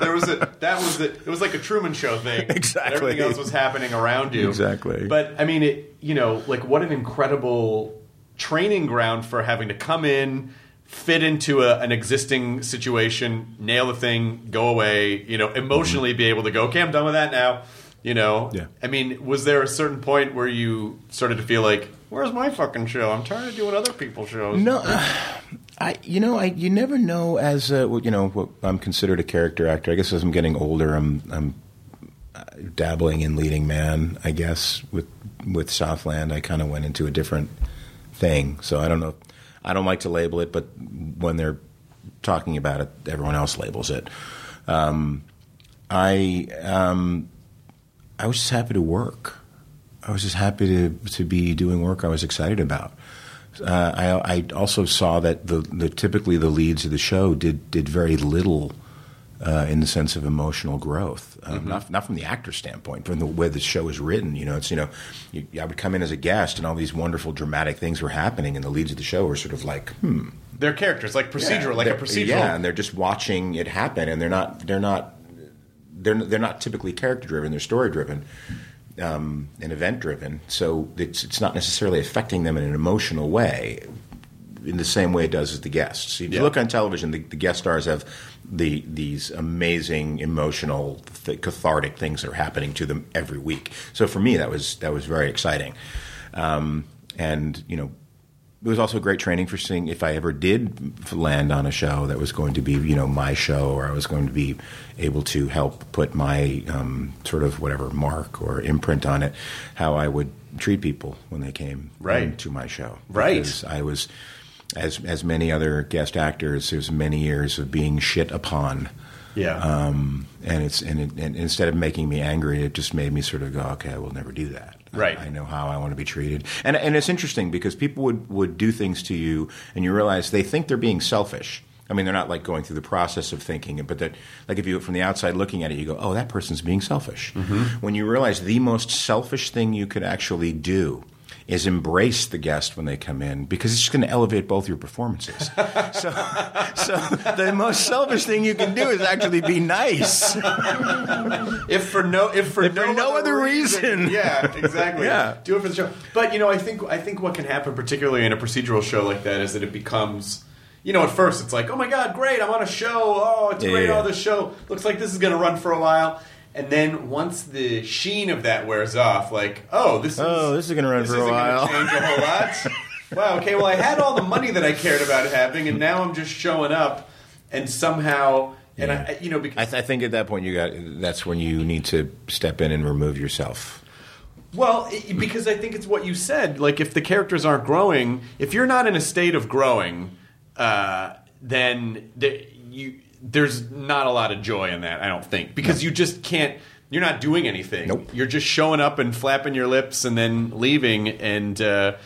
there was a that was the, it was like a Truman Show thing. Exactly. Everything else was happening around you. Exactly. But I mean, it you know, like what an incredible training ground for having to come in, fit into a, an existing situation, nail the thing, go away. You know, emotionally be able to go. Okay, I'm done with that now. You know. Yeah. I mean, was there a certain point where you started to feel like, where's my fucking show? I'm tired of doing other people's shows. No, I you know I you never know as a, well, you know what I'm considered a character actor. I guess as I'm getting older, I'm I'm uh, dabbling in leading man. I guess with with Southland, I kind of went into a different thing. So I don't know. I don't like to label it, but when they're talking about it, everyone else labels it. Um, I um, I was just happy to work. I was just happy to to be doing work I was excited about. Uh, I, I also saw that the, the typically the leads of the show did did very little uh, in the sense of emotional growth, uh, not not from the actor standpoint, from the way the show is written. You know, it's you know, you, I would come in as a guest, and all these wonderful dramatic things were happening, and the leads of the show were sort of like, hmm, They're characters, like procedural, like a procedural. Yeah, and they're just watching it happen, and they're not they're not they're they're not typically character driven. They're story driven um, and event driven. So it's it's not necessarily affecting them in an emotional way. In the same way it does as the guests. If you Yeah. look on television, the, the guest stars have the these amazing emotional, th- cathartic things that are happening to them every week. So for me, that was that was very exciting, um, and you know, it was also great training for seeing if I ever did land on a show that was going to be, you know, my show, or I was going to be able to help put my um, sort of whatever mark or imprint on it, how I would treat people when they came Right. to my show. Right. Because I was, as as many other guest actors, there's many years of being shit upon. Yeah. Um, and it's and, it, and instead of making me angry, it just made me sort of go, okay, I will never do that. Right. I, know how I want to be treated, and and it's interesting because people would would do things to you, and you realize they think they're being selfish. I mean, they're not like going through the process of thinking it, but that like if you from the outside looking at it, you go, oh, that person's being selfish. Mm-hmm. When you realize the most selfish thing you could actually do. Is embrace the guest when they come in because it's just going to elevate both your performances. so, so the most selfish thing you can do is actually be nice. if for no if for, If for no other reason. yeah exactly Yeah. do it for the show but you know i think i think what can happen particularly in a procedural show like that is that it becomes you know at first it's like oh my god great i'm on a show oh it's Yeah, great yeah. oh this show looks like this is going to run for a while and then once the sheen of that wears off like oh this is Oh, this is gonna run this for a while. change a whole lot wow okay well i had all the money that i cared about having and now i'm just showing up and somehow and Yeah. I, you know because I, th- I think at that point you got that's when you need to step in and remove yourself. Well, i because I think it's what you said. Like, if the characters aren't growing, if you're not in a state of growing, uh, then the, you, there's not a lot of joy in that. I don't think because you just can't. You're not doing anything. Nope. You're just showing up and flapping your lips and then leaving. And uh,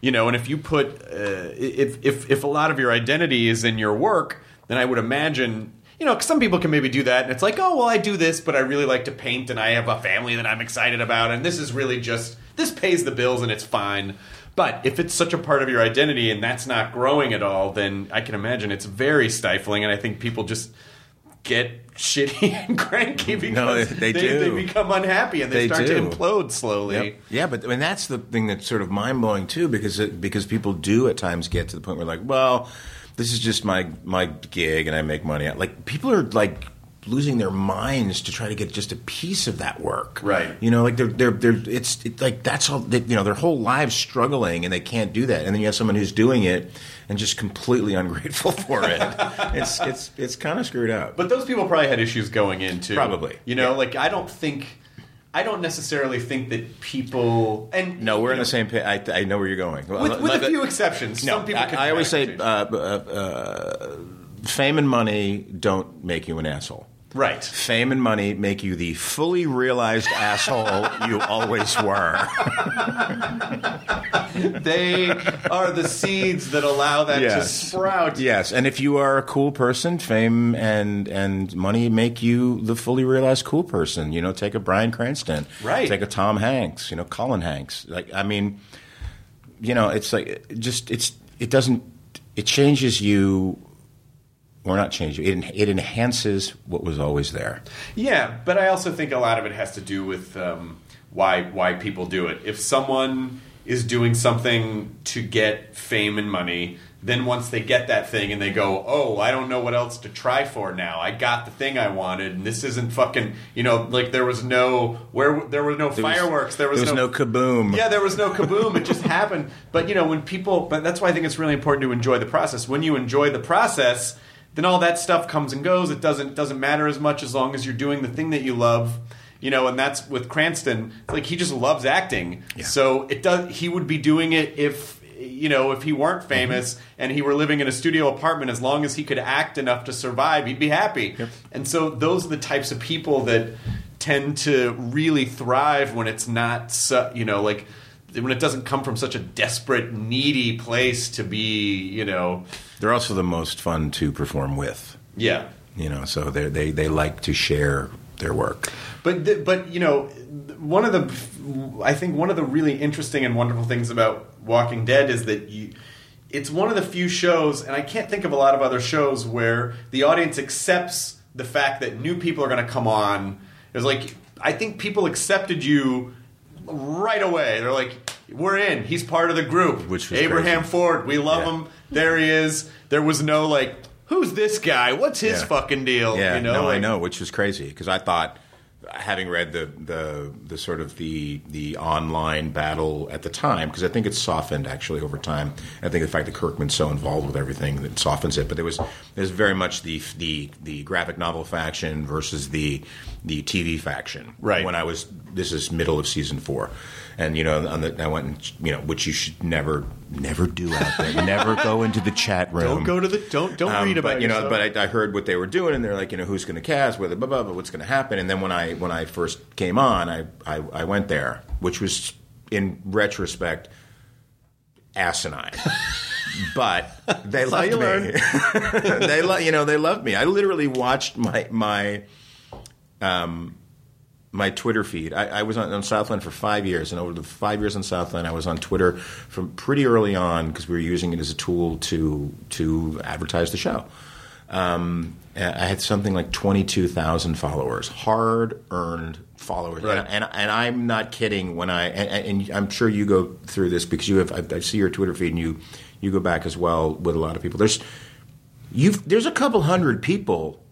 you know, and if you put uh, if if if a lot of your identity is in your work, then I would imagine you know, 'cause some people can maybe do that, and it's like, oh, well, I do this, but I really like to paint, and I have a family that I'm excited about, and this is really just this pays the bills, and it's fine. But if it's such a part of your identity and that's not growing at all, then I can imagine it's very stifling, and I think people just get shitty and cranky because No, they do. they become unhappy and they, They start to implode slowly. Yep. Yeah, but mean that's the thing that's sort of mind blowing too, because it, because people do at times get to the point where like, well, this is just my my gig and I make money. Like people are like losing their minds to try to get just a piece of that work. Right. You know, like they're they're they're it's it, like that's all. They, you know, their whole lives struggling and they can't do that. And then you have someone who's doing it and just completely ungrateful for it. it's it's it's kind of screwed up. But those people probably had issues going into Probably. You know, Yeah. like I don't think I don't necessarily think that people and no, we're in know, the same page. I, I know where you're going. with, with a few exceptions. No, some people I, can I always say uh, uh, uh, fame and money don't make you an asshole. Right. Fame and money make you the fully realized asshole you always were. They are the seeds that allow that to sprout. yes, and if you are a cool person, fame and and money make you the fully realized cool person. You know, take a Bryan Cranston, Right. Take a Tom Hanks, you know, Colin Hanks. Like, I mean, you know, it's like it just it's it doesn't it changes you. Or not changing. It, it enhances what was always there. Yeah, but I also think a lot of it has to do with um, why why people do it. If someone is doing something to get fame and money, then once they get that thing and they go, "Oh, I don't know what else to try for now. I got the thing I wanted, and this isn't fucking." You know, like there was no where there were no There was- fireworks. there was, there was no kaboom. Yeah, there was no kaboom. it just happened. But you know, when people, but that's why I think it's really important to enjoy the process. When you enjoy the process, then all that stuff comes and goes. It doesn't doesn't matter as much as long as you're doing the thing that you love. You know, and that's with Cranston. Like he just loves acting. So it does. He would be doing it if you know if he weren't mm-hmm. famous and he were living in a studio apartment. As long as he could act enough to survive, he'd be happy. And so those are the types of people that tend to really thrive when it's not, su- you know, like when it doesn't come from such a desperate, needy place to be, you know, They're also the most fun to perform with. yeah. You know, so they they they like to share their work. But th- but you know, one of the I think one of the really interesting and wonderful things about Walking Dead is that you. It's one of the few shows, and I can't think of a lot of other shows where the audience accepts the fact that new people are going to come on. It was like I think people accepted you right away. They're like, "We're in. He's part of the group." Which was Abraham crazy. Ford, we love Yeah. him. There he is. There was no like, "Who's this guy? What's his Yeah. fucking deal?" Yeah, you know, no, I know, which was crazy because I thought, having read the the the sort of the the online battle at the time, because I think it's softened actually over time. I think the fact that Kirkman's so involved with everything that softens it. But there was there's very much the the the graphic novel faction versus the the TV faction. Right. when I was this is middle of season four. And you know, on the, I went, and, you know, which you should never, never do out there. never go into the chat room. Don't go to the don't don't Um, read about but, you know, yourself. but I, I heard what they were doing, and they're like, you know, who's going to cast, whether blah blah blah, what's going to happen. And then when I when I first came on, I, I I went there, which was in retrospect asinine. but they loved me. they lo- you know they loved me. I literally watched my my um my Twitter feed. I, I was on, on Southland for five years, and over the five years on Southland, I was on Twitter from pretty early on because we were using it as a tool to to advertise the show. Um, I had something like twenty two thousand followers, hard earned followers, Right. and, and and I'm not kidding when I and, and I'm sure you go through this because you have I, I see your Twitter feed and you you go back as well with a lot of people. There's you've there's a couple hundred people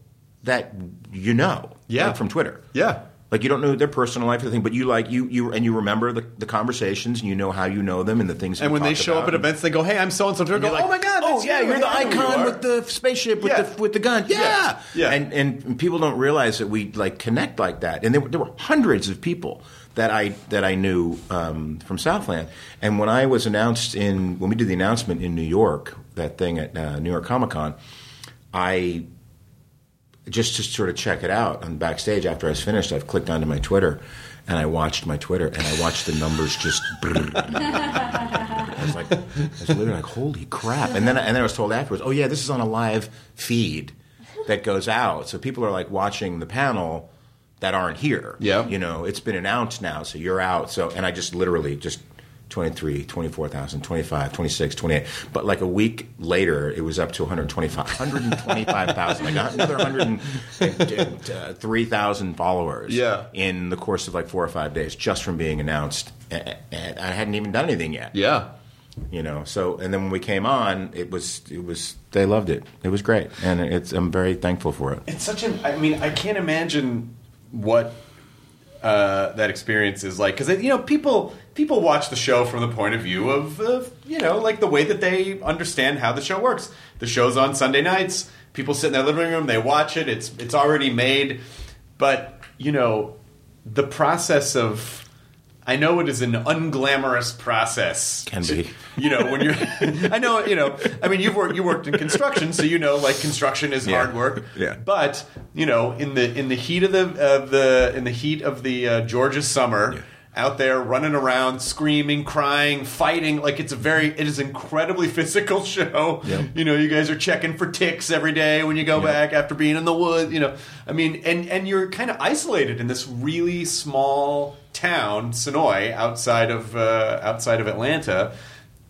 that you know Yeah. like, from Twitter. yeah. Like you don't know their personal life or thing, but you like you you and you remember the, the conversations and you know how you know them and the things. And when they show up at events, they go, "Hey, I'm so and so." Go, And you're like, "Oh my god! Oh yeah, you. you're the I know you icon with the spaceship with Yeah. the with the gun. Yeah, Yeah. Yeah. And and people don't realize that we like connect like that. And there, were- there were hundreds of people that I that I knew um, from Southland. And when I was announced in when we did the announcement in New York, that thing at uh, New York Comic Con, I just to sort of check it out on backstage after I was finished, I've clicked onto my Twitter and I watched my Twitter and I watched the numbers just. I was like, I was literally like, holy crap! And then and then I was told afterwards, oh yeah, this is on a live feed that goes out, so people are like watching the panel that aren't here. Yeah. you know, it's been announced now, so you're out. So and I just literally just. 23, 24,000, 25, 26, 28. But like a week later, it was up to 125, 125,000. I got another 103,000 uh, followers Yeah. in the course of like four or five days just from being announced. And I hadn't even done anything yet. Yeah. You know, so and then when we came on, it was it was they loved it. It was great, and it's I'm very thankful for it. It's such an. I mean, I can't imagine what uh, that experience is like because you know people people watch the show from the point of view of, of you know like the way that they understand how the show works. The show's on Sunday nights. People sit in their living room, they watch it. It's it's already made, but you know the process of. I know it is an unglamorous process. Can be. You know when you're. I know you know. I mean, you've worked you worked in construction, so you know like construction is Yeah. hard work. Yeah. But you know, in the in the heat of the of the in the heat of the uh, Georgia summer, Yeah. out there running around, screaming, crying, fighting, like it's a very it is incredibly physical show. Yep. You know, you guys are checking for ticks every day when you go back after being in the woods. You know, I mean, and and you're kind of isolated in this really small town, Senoia, outside of uh, outside of Atlanta,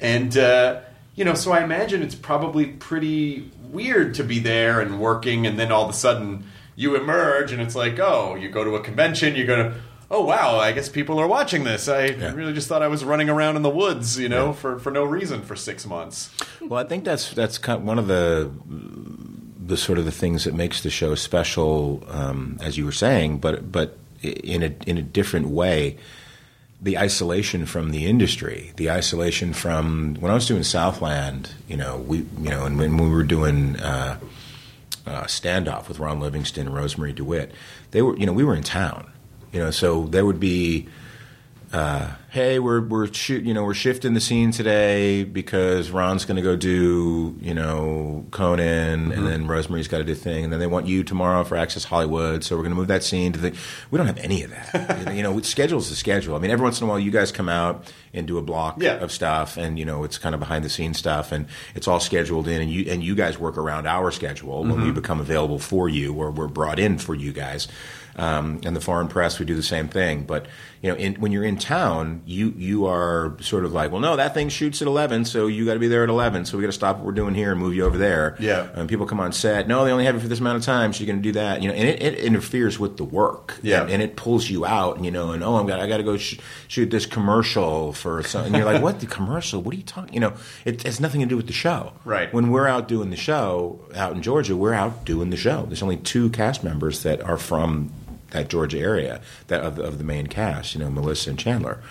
and. Uh, you know, so I imagine it's probably pretty weird to be there and working, and then all of a sudden you emerge, and it's like, oh, you go to a convention, you're gonna, oh wow, I guess people are watching this. I Yeah. really just thought I was running around in the woods, you know, for for no reason for six months. Well, I think that's that's kind of one of the the sort of the things that makes the show special, um, as you were saying, but but in a in a different way. The isolation from the industry, the isolation from when I was doing Southland, you know, we you know, and when we were doing uh, uh, standoff with Ron Livingston and Rosemarie DeWitt, they were you know we were in town, you know, so there would be uh, hey, we're we're shoot, you know we're shifting the scene today because Ron's going to go do you know Conan, and then Rosemarie's got to do a thing, and then they want you tomorrow for Access Hollywood, so we're going to move that scene to the. We don't have any of that. you know, schedule's the schedule. I mean, every once in a while, you guys come out and do a block Yeah. of stuff, and you know it's kind of behind the scenes stuff, and it's all scheduled in, and you and you guys work around our schedule when we become available for you, or we're brought in for you guys. Um, and the foreign press, we do the same thing. But you know, in, when you're in town, you you are sort of like, well, no, that thing shoots at eleven, so you got to be there at eleven. So we got to stop what we're doing here and move you over there. Yeah. And people come on set. No, they only have you for this amount of time, so you're going to do that. You know, and it, it interferes with the work. Yeah. And, and it pulls you out. And you know, and oh, I'm got I got to go sh- shoot this commercial for something. And you're like, what? The commercial? What are you talking? You know, it has nothing to do with the show. Right. When we're out doing the show out in Georgia, we're out doing the show. There's only two cast members that are from that Georgia area that of, of the main cast. You know, Melissa and Chandler,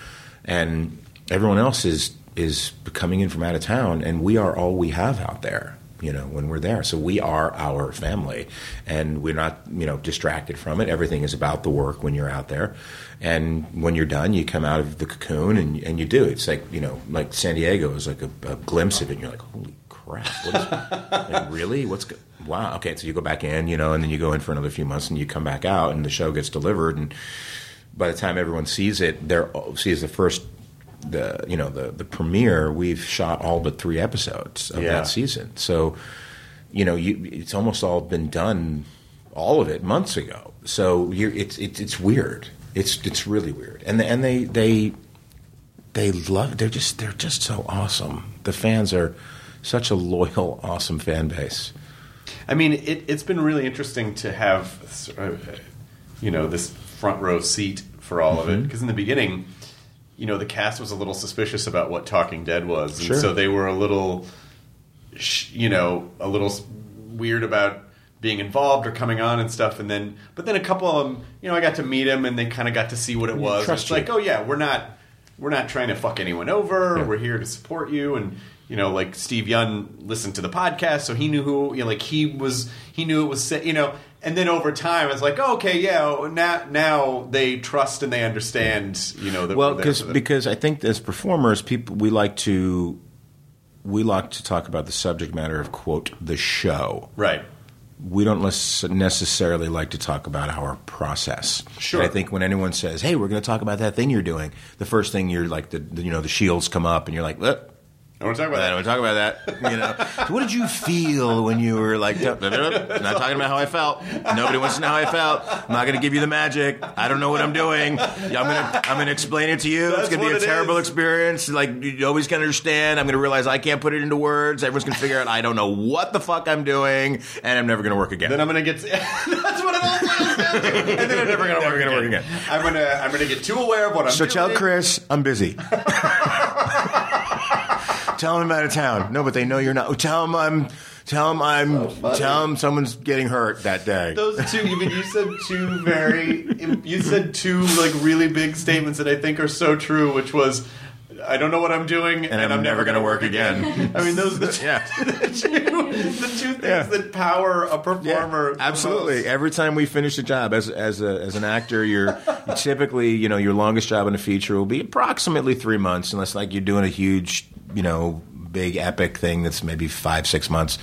and everyone else is is coming in from out of town, and we are all we have out there. You know, when we're there, so we are our family, and we're not you know distracted from it. Everything is about the work when you're out there, and when you're done, you come out of the cocoon and and you do. It's like you know, like San Diego is like a, a glimpse of it. and You're like, holy crap! What is, like, really? What's go- wow? Okay, so you go back in, you know, and then you go in for another few months, and you come back out, and the show gets delivered, and by the time everyone sees it, they're sees the first. The you know the the premiere we've shot all but three episodes of Yeah. that season so you know you it's almost all been done all of it months ago so you're it's it's, it's weird it's it's really weird and and they they they love they're just they're just so awesome the fans are such a loyal awesome fan base I mean, it, it's been really interesting to have, uh, you know, this front row seat for all of it. Because in the beginning, you know, the cast was a little suspicious about what Talking Dead was, and Sure. so they were a little, you know, a little weird about being involved or coming on and stuff. And then, but then a couple of them, you know, I got to meet them, and they kind of got to see what it was. it's you. like, oh yeah, we're not, we're not trying to fuck anyone over. Yeah. We're here to support you and. You know, like Steven Yeun listened to the podcast, so he knew who. You know, like he was, he knew it was. You know, and then over time, it's like, oh, okay, yeah. Oh, now, now they trust and they understand. You know, that well because because I think as performers people we like to we like to talk about the subject matter of quote the show right. we don't necessarily like to talk about our process. Sure. And I think when anyone says, "Hey, we're going to talk about that thing you're doing," the first thing you're like, the, the you know the shields come up, and you're like, "Look." I want to talk about I that. don't want to talk about that. You know, so what did you feel when you were like? Not talking about how I felt. Nobody wants to know how I felt. I'm not going to give you the magic. I don't know what I'm doing. I'm gonna I'm gonna explain it to you. That's it's going to be a terrible is. experience. Like you always can understand. I'm going to realize I can't put it into words. Everyone's going to figure out I don't know what the fuck I'm doing, and I'm never going to work again. Then I'm gonna get. that's what it all boils down to. And then I'm never work, again. work again. I'm gonna I'm gonna get too aware of what I'm So doing. tell Chris I'm busy. tell them I'm out of town. No, but they know you're not. Oh, tell them I'm. Tell them I'm. Oh, tell them someone's getting hurt that day. Those two, even you said two very, you said two like really big statements that I think are so true, which was, I don't know what I'm doing, and, I'm never gonna work again. I mean, those are the two, Yeah. the two, the two things Yeah. that power a performer. the absolutely. Every time we finish a job as as a, as an actor, you're typically you know your longest job in a feature will be approximately three months, unless like you're doing a huge you know big epic thing that's maybe five six months.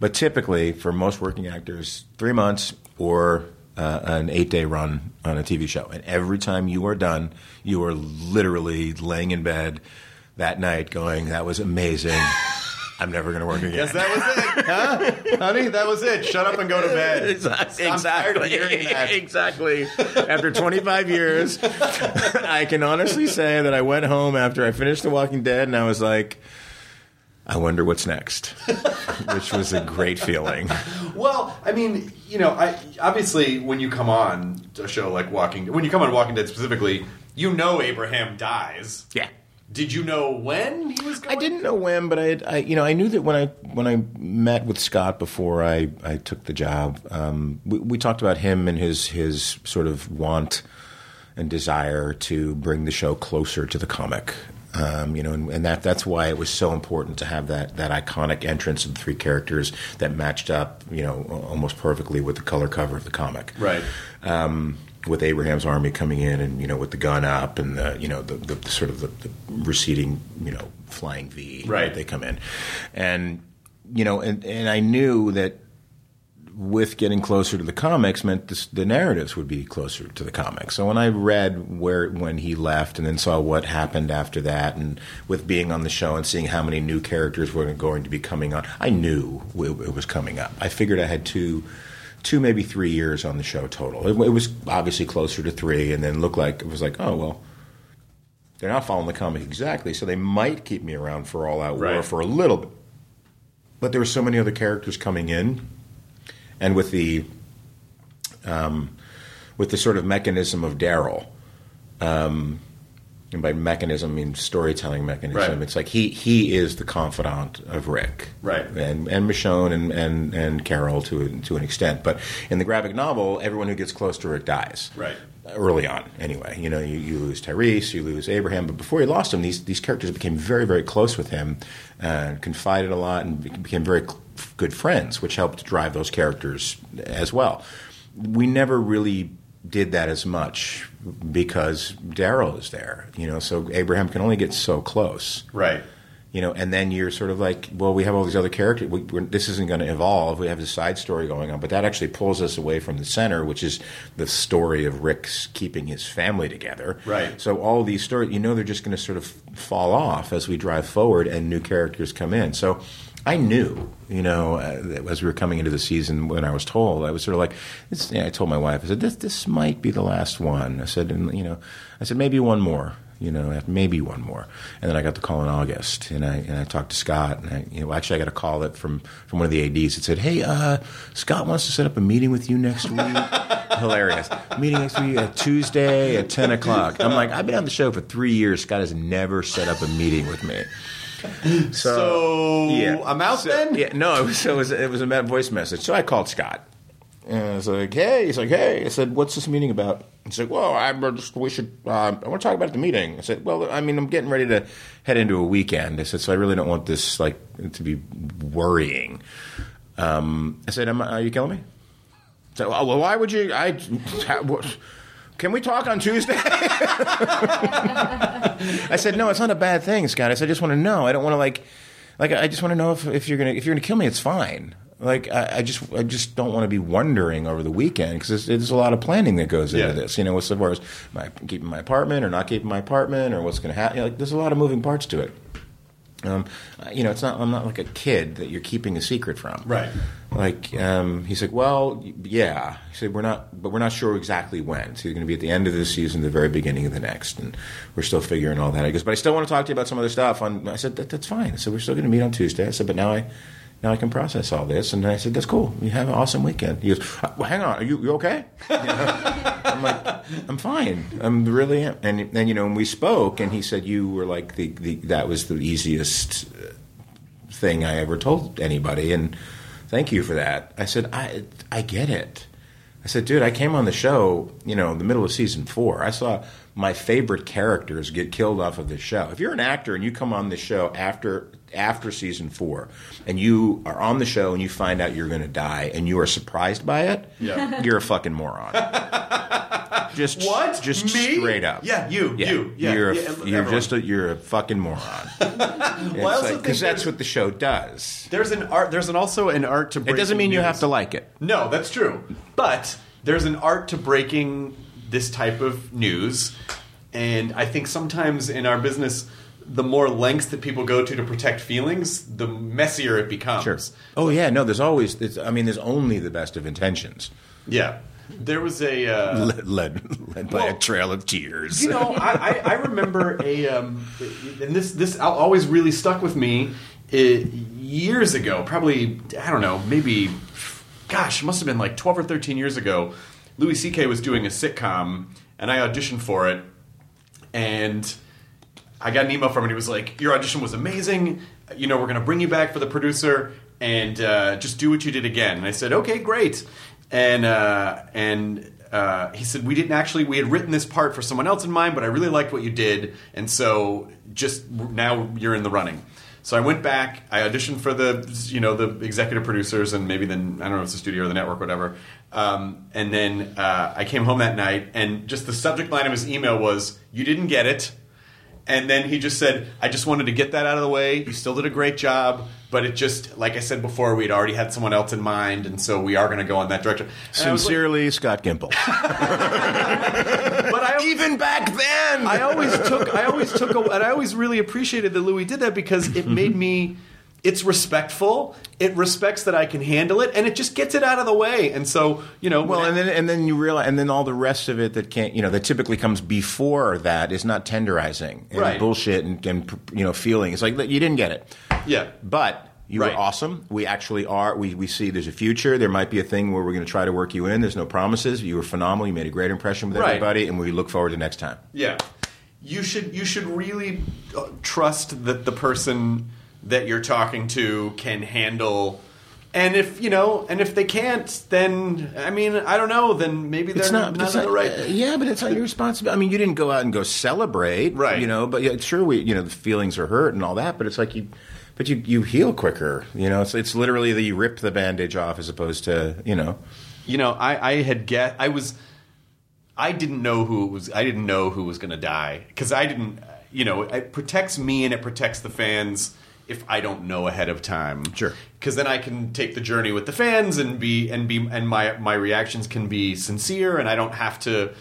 But typically, for most working actors, three months or uh, an eight day run on a TV show, and every time you are done, you are literally laying in bed that night going, "That was amazing." I'm never going to work again. Yes, that was it, huh? honey. That was it. Shut up and go to bed. Exactly. I'm tired of hearing that. exactly. After 25 years, I can honestly say that I went home after I finished The Walking Dead and I was like, I wonder what's next, which was a great feeling. Well, I mean, you know, I obviously when you come on a show like Walking, when you come on Walking Dead specifically, you know Abraham dies. Yeah. Did you know when he was going? I didn't know when, but I, had, I, you know, I knew that when I when I met with Scott before I, I took the job, um, we, we talked about him and his his sort of want and desire to bring the show closer to the comic. Um, you know, and, and that that's why it was so important to have that that iconic entrance of the three characters that matched up, you know, almost perfectly with the color cover of the comic Right. um, with Abraham's army coming in and you know with the gun up and the you know the, the, the sort of the, the receding you know flying V Right. they come in and you know and, and I knew that with getting closer to the comics meant this, the narratives would be closer to the comics. So when I read where when he left and then saw what happened after that, and with being on the show and seeing how many new characters were going to be coming on, I knew it, it was coming up. I figured I had two, two maybe three years on the show total. It, it was obviously closer to three, and then looked like it was like oh well. They're not following the comic exactly, so they might keep me around for All Out War for a little bit. But there were so many other characters coming in and with the um, with the sort of mechanism of Daryl. Um, and by mechanism, I mean storytelling mechanism. Right. It's like he he is the confidant of Rick, Right. And and Michonne and, and and Carol to to an extent. But in the graphic novel, everyone who gets close to Rick dies, Right. Early on, anyway. You know, you, you lose Tyreese, you lose Abraham, but before he lost him, these these characters became very very close with him, and confided a lot, and became very good friends, which helped drive those characters as well. We never really did that as much because Daryl is there, you know. So Abraham can only get so close, Right. you know. And then you're sort of like, well, we have all these other characters. We, we're, this isn't going to evolve. We have this side story going on, but that actually pulls us away from the center, which is the story of Rick's keeping his family together. Right. So all these stories, you know, they're just going to sort of fall off as we drive forward, and new characters come in. So. I knew, you know, uh, as we were coming into the season, when I was told, I was sort of like, this, you know, I told my wife, I said, this, this might be the last one. I said, and, you know, I said, maybe one more, you know, maybe one more. And then I got the call in August, and I, and I talked to Scott, and I, you know, actually I got a call that from, from one of the ADs that said, hey, uh, Scott wants to set up a meeting with you next week. Hilarious. Meeting next week at Tuesday at 10 o'clock. I'm like, I've been on the show for three years. Scott has never set up a meeting with me. So, I'm out So- then. Yeah, no, it was, it was it was a voice message. So I called Scott. And I was like, "Hey," he's like, "Hey," I said, "What's this meeting about?" He's like, "Well, I just we should. Uh, I want to talk about the meeting." I said, "Well, I mean, I'm getting ready to head into a weekend." I said, "So I really don't want this like to be worrying." Um, I said, Am, "Are you killing me?" So, well, why would you? I what, can we talk on Tuesday? I said, no, it's not a bad thing, Scott. I said, I just want to know. I don't want to like, like, I just want to know if, if you're gonna if you're gonna kill me, it's fine. Like, I, I just I just don't want to be wondering over the weekend because there's, a lot of planning that goes into Yeah. this. You know, as far as am I keeping my apartment or not keeping my apartment or what's going to happen. like, there's a lot of moving parts to it. Um, you know, it's not. I'm not like a kid that you're keeping a secret from. Right. Like um, he's like, well, yeah. He said we're not, but we're not sure exactly when. So you're going to be at the end of this season, the very beginning of the next, and we're still figuring all that. He goes, but I still want to talk to you about some other stuff. On I said that, that's fine. So we're still going to meet on Tuesday. I said, but now I, now I can process all this. And I said, that's cool. You have an awesome weekend. He goes, "Uh, well, hang on, are you, you okay? You know? I'm like, I'm fine. I'm really. And then, you know, we spoke, and he said, you were like, the, the that was the easiest uh, thing I ever told anybody. And thank you for that. I said, I, I get it. I said, dude, I came on the show, you know, the middle of season four. I saw my favorite characters get killed off of this show. If you're an actor and you come on the show after after season four, and you are on the show and you find out you're going to die, and you are surprised by it, Yeah. you're a fucking moron. just What? Just Me? straight up. Yeah, you, you. Yeah, you're a, yeah, you're just a, you're a fucking moron. Well, I also Because that's what the show does. There's an art. There's an also an art to. Breaking it doesn't breaking mean you have to like it. No, that's true. But there's an art to breaking this type of news. And I think sometimes in our business, the more lengths that people go to to protect feelings, the messier it becomes. Sure. Oh yeah, no. There's always. It's, I mean, there's only the best of intentions. Yeah. There was a. Uh, led, led, led by a trail of tears. you know, I, I, I remember a, um, and this this al- always really stuck with me. uh years ago, probably I don't know, maybe, gosh, it must have been like twelve or thirteen years ago. Louis C.K. was doing a sitcom, and I auditioned for it, and I got an email from him. and He was like, "Your audition was amazing. You know, we're going to bring you back for the producer, and uh, just do what you did again." And I said, "Okay, great." And uh, and uh, he said, "We didn't actually. We had written this part for someone else in mind, but I really liked what you did, and so just now you're in the running." So I went back. I auditioned for the you know the executive producers and maybe then I don't know if it's the studio or the network, whatever. Um, and then uh, I came home that night, and just the subject line of his email was, "You didn't get it." And then he just said, I just wanted to get that out of the way. You still did a great job, but it just, like I said before, we'd already had someone else in mind, and so we are going to go in that direction. And was like- Sincerely, Scott Gimple. but I Even back then, I always took, I always took, a, and I always really appreciated that Louis did that because it made me. It's respectful. It respects that I can handle it, and it just gets it out of the way. And so, you know, Well, and then and then you realize, and then all the rest of it that can't, you know, that typically comes before that is not tenderizing and Right. bullshit and, and you know feeling. It's like you didn't get it, yeah, but you Right. were awesome. We actually are. We we see there's a future. There might be a thing where we're going to try to work you in. There's no promises. You were phenomenal. You made a great impression with Right. everybody, and we look forward to next time. Yeah, you should you should really uh, trust that the person that you're talking to can handle. And if you know, and if they can't, then I mean, I don't know. Then maybe they're It's not, not, it's not the right. uh, yeah, but it's not your responsibility. I mean, you didn't go out and go celebrate, Right. You know, but yeah, sure, we, you know, the feelings are hurt and all that, but it's like you, but you, you heal quicker. You know, it's it's literally that you rip the bandage off as opposed to, you know, you know, I, I had get I was I didn't know who it was. I didn't know who was going to die because I didn't. You know, it protects me and it protects the fans if I don't know ahead of time. Sure. Because then I can take the journey with the fans and be and be and my my reactions can be sincere and I don't have to.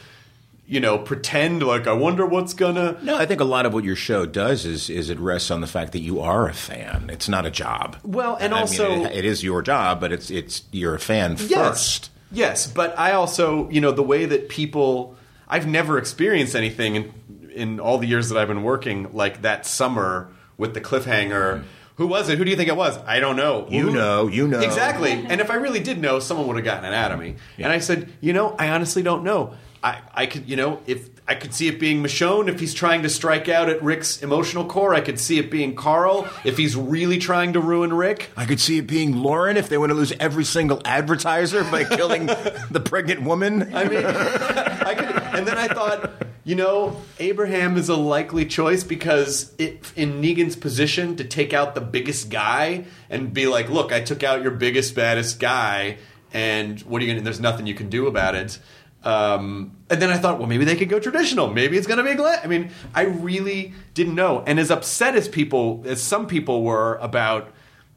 You know, pretend like I wonder what's gonna. No, I think a lot of what your show does is is it rests on the fact that you are a fan. It's not a job. Well, and I mean, also- it, it is your job, but it's it's you're a fan Yes. first. Yes, but I also, you know, the way that people I've never experienced anything in in all the years that I've been working like that summer with the cliffhanger. Hmm. Who was it? Who do you think it was? I don't know. You Who- know, you know. Exactly. And if I really did know, someone would have gotten it out of me. And I said, you know, I honestly don't know. I, I could, you know, if I could see it being Michonne if he's trying to strike out at Rick's emotional core. I could see it being Carl if he's really trying to ruin Rick. I could see it being Lauren if they want to lose every single advertiser by killing the pregnant woman. I mean, I could, and then I thought, you know, Abraham is a likely choice because it, in Negan's position to take out the biggest guy and be like, look, I took out your biggest, baddest guy, and what are you going to, there's nothing you can do about it. Um, and then I thought, well, maybe they could go traditional. Maybe it's going to be Glenn. I mean, I really didn't know. And as upset as people, as some people were about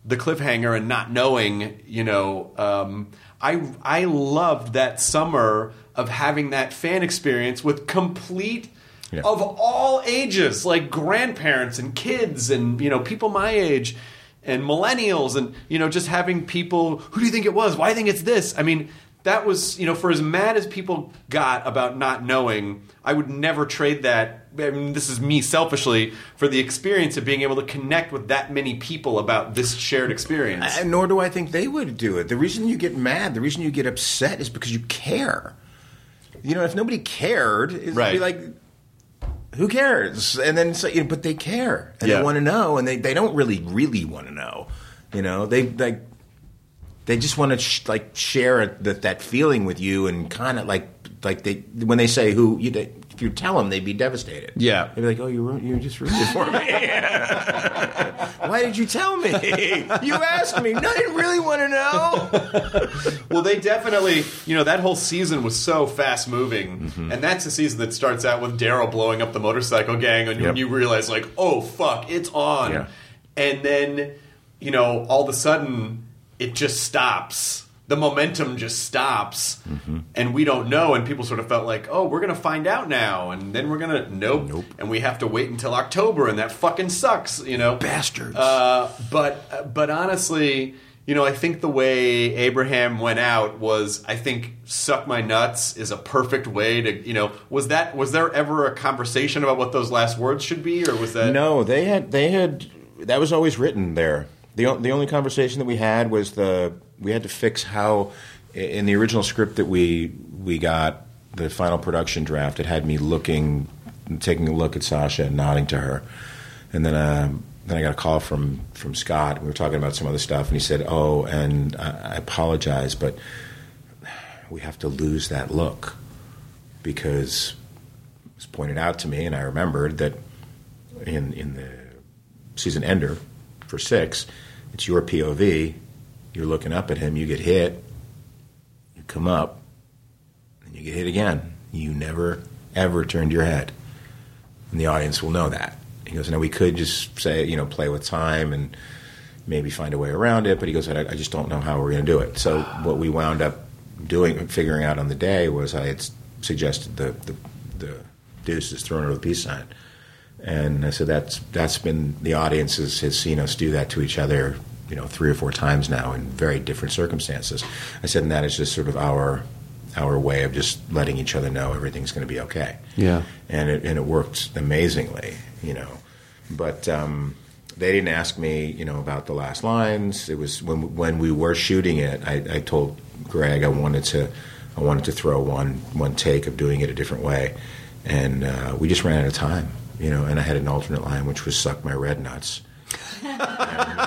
the cliffhanger and not knowing, you know, um, I I loved that summer of having that fan experience with complete Yeah. of all ages, like grandparents and kids and you know people my age and millennials and you know just having people who do you think it was? Why do you think it's this? I mean, that was you know for as mad as people got about not knowing, I would never trade that. I mean, this is me selfishly for the experience of being able to connect with that many people about this shared experience. And nor do I think they would do it. The reason you get mad, the reason you get upset is because you care. You know, if nobody cared, it'd Right. be like, who cares? And then, so, you know, but they care and Yeah. they want to know, and they, they don't really, really want to know. You know, they like they just want to sh- like share that that feeling with you, and kind of like like they when they say who you. They, if you tell them, they'd be devastated. Yeah. they'd be like, "Oh, you ru- you just ruined it for me. Why did you tell me? You asked me. No, I didn't really want to know." Well, they definitely, you know, that whole season was so fast moving, Mm-hmm. and that's the season that starts out with Daryl blowing up the motorcycle gang, and Yep. you realize, like, oh fuck, it's on, Yeah. and then, you know, all of a sudden, it just stops. The momentum just stops, Mm-hmm. and we don't know. And people sort of felt like, "Oh, we're gonna find out now," and then we're gonna nope, Nope. and we have to wait until October, and that fucking sucks, you know, Bastards. uh, but but honestly, you know, I think the way Abraham went out was, I think, "suck my nuts" is a perfect way to, you know, was that was there ever a conversation about what those last words should be, or was that No, they had they had that was always written there. the The only conversation that we had was the we had to fix how in the original script that we we got the final production draft. It had me looking, taking a look at Sasha and nodding to her, and then um, then I got a call from from Scott. We were talking about some other stuff, and he said, "Oh, and I, I apologize, but we have to lose that look because." It was pointed out to me, and I remembered that in in the season ender for six, it's your POV. You're looking up at him. You get hit. You come up, and you get hit again. You never ever turned your head, and the audience will know that. He goes, "Now we could just say, you know, play with time and maybe find a way around it." But he goes, "I, I just don't know how we're going to do it." So what we wound up doing, figuring out on the day, was I had suggested the the, the deuces thrown over the peace sign. And I said that's that's been the audience has, has seen us do that to each other, you know, three or four times now in very different circumstances. I said, and that is just sort of our our way of just letting each other know everything's going to be okay. Yeah. and it and it worked amazingly, you know. But um, they didn't ask me, you know, about the last lines. It was when when we were shooting it. I, I told Greg I wanted to I wanted to throw one one take of doing it a different way, and uh, we just ran out of time, you know. And I had an alternate line which was "suck my red nuts." and,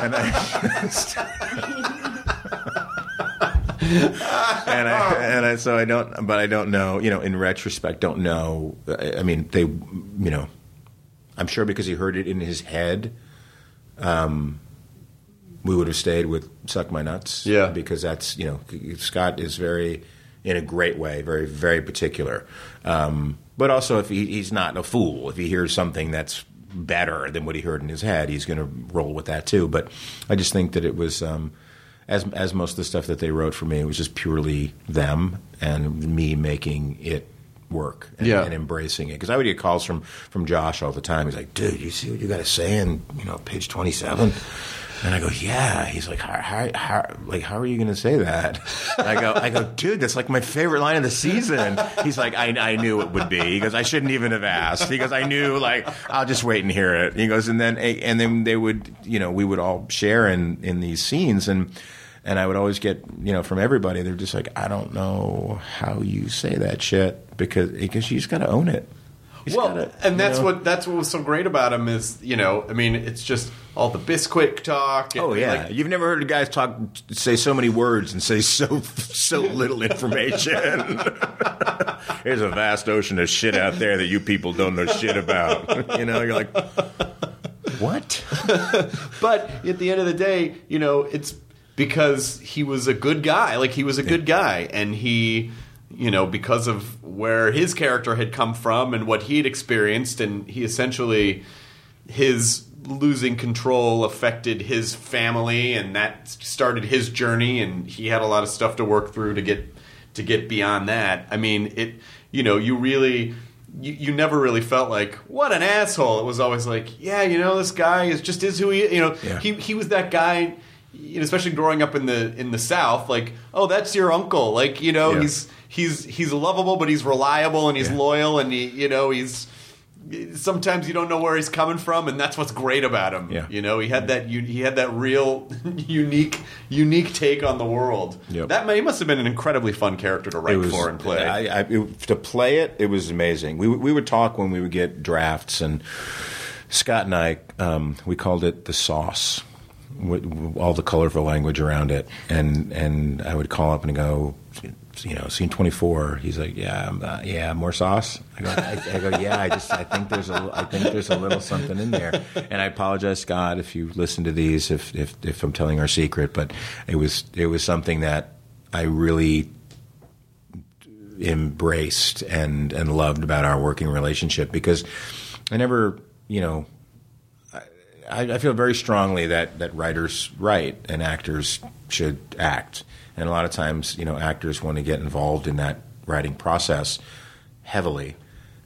and I, and I, and I, so I don't, but I don't know, you know, in retrospect, don't know. I I mean, they, you know, I'm sure because he heard it in his head, um, we would have stayed with "Suck My Nuts." Yeah. because that's you know, Scott is very, in a great way, very very particular. Um, but also, if he, he's not a fool, if he hears something that's better than what he heard in his head, he's going to roll with that too. But I just think that it was. Um, as, as most of the stuff that they wrote for me, it was just purely them and me making it work and, Yeah. and embracing it. Because I would get calls from from Josh all the time. He's like, "Dude, you see what you got to say in you know page twenty seven? And I go, "Yeah." He's like, "How, how, how like how are you going to say that?" I go, "I go, dude, that's like my favorite line of the season." He's like, "I, I knew it would be." He goes, "I shouldn't even have asked." He goes, "I knew like I'll just wait and hear it." He goes, and then eh, and then they would you know we would all share in in these scenes and. And I would always get, you know, from everybody, they're just like, I don't know how you say that shit because because you just got to own it. Just well, gotta, and that's know? what that's what was so great about him is you know I mean it's just all the Bisquick talk. and, Oh yeah, like, you've never heard guys talk, say so many words and say so so little information. There's a vast ocean of shit out there that you people don't know shit about. you know, you're like, what? But at the end of the day, you know, it's because he was a good guy. Like he was a good guy, and he, you know, because of where his character had come from and what he had experienced, and he essentially his losing control affected his family, and that started his journey, and he had a lot of stuff to work through to get to get beyond that. I mean, it. You know, you really you, you never really felt like what an asshole. It was always like, yeah, you know, this guy is just is who he. You know, Yeah. he he was that guy especially growing up in the in the South, like, oh, that's your uncle. Like, you know, Yeah. he's he's he's lovable, but he's reliable and he's Yeah. loyal, and he, you know, he's sometimes you don't know where he's coming from, and that's what's great about him. Yeah. You know, he had that he had that real unique unique take on the world. Yep. That he must have been an incredibly fun character to write for and play. I, I, it, to play it, it was amazing. We we would talk when we would get drafts, and Scott and I, um, we called it the sauce. All the colorful language around it, and and I would call up and go, you know, scene twenty four. He's like, yeah, uh, yeah, more sauce. I go, I, I go, yeah. I just, I think there's a, I think there's a little something in there. And I apologize, Scott, if you listen to these, if if if I'm telling our secret, but it was it was something that I really embraced and and loved about our working relationship because I never, you know, I, I feel very strongly that that writers write and actors should act, and a lot of times, you know, actors want to get involved in that writing process heavily,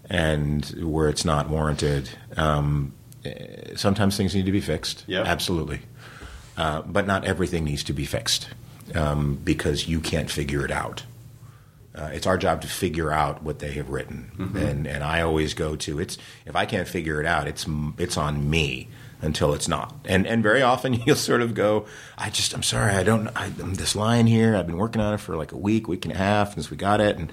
and where it's not warranted. Um, eh, sometimes things need to be fixed. Yeah. absolutely, uh, but not everything needs to be fixed um, because you can't figure it out. Uh, it's our job to figure out what they have written, and and I always go to it's if I can't figure it out, it's it's on me until it's not, and and very often you'll sort of go, I just I'm sorry, I don't I, um, this line here, I've been working on it for like a week, week and a half since we got it, and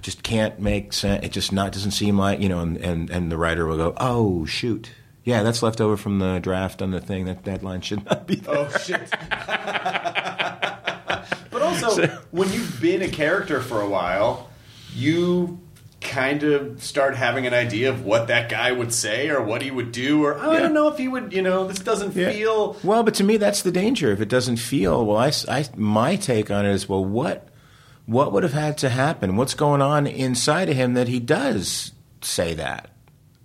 just can't make sense. It just not doesn't seem like you know, and and, and the writer will go, oh shoot. Yeah, that's left over from the draft on the thing. That that line should not be there. Oh shit! but also, when you've been a character for a while, you kind of start having an idea of what that guy would say or what he would do, or oh, I Yeah. don't know if he would. You know, this doesn't Yeah. feel. well. But to me, that's the danger. If it doesn't feel well, I, I my take on it is well, what what would have had to happen? What's going on inside of him that he does say that?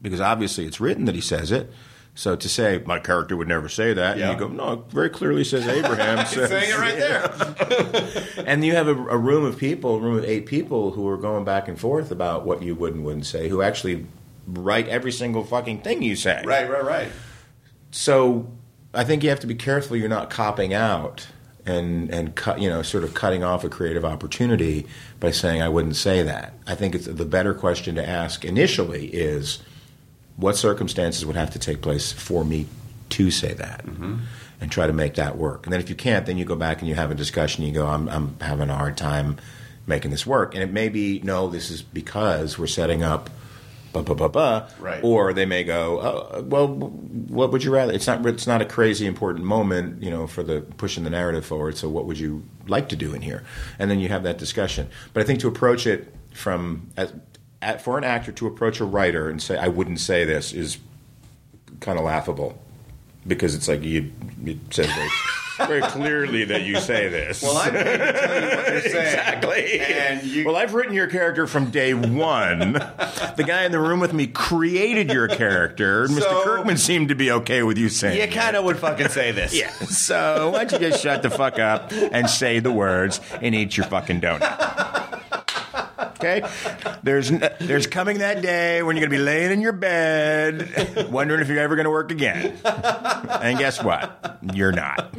Because obviously, it's written that he says it. So to say my character would never say that, Yeah. and you go, no, it very clearly says Abraham says saying it right there. and you have a, a room of people, a room of eight people who are going back and forth about what you would and wouldn't say, who actually write every single fucking thing you say. right, right, right. So I think you have to be careful you're not copping out and and cut you know sort of cutting off a creative opportunity by saying I wouldn't say that. I think it's the better question to ask initially is what circumstances would have to take place for me to say that mm-hmm. and try to make that work. And then if you can't, then you go back and you have a discussion. You go, I'm, I'm having a hard time making this work. And it may be, no, this is because we're setting up blah, blah, blah, blah. Right. Or they may go, oh, well, what would you rather? It's not, it's not a crazy important moment, you know, for the pushing the narrative forward. So what would you like to do in here? And then you have that discussion. But I think to approach it from, as, at, for an actor to approach a writer and say, I wouldn't say this is kind of laughable because it's like you, it says very, very clearly that you say this. Well, I'm here to tell you what they're saying. Exactly. And you, well, I've written your character from day one. the guy in the room with me created your character. Mr. Kirkman seemed to be okay with you saying you kind of would fucking say this. Yeah. So why don't you just shut the fuck up and say the words and eat your fucking donut? Okay. There's there's coming that day when you're gonna be laying in your bed, wondering if you're ever gonna work again. And guess what? You're not.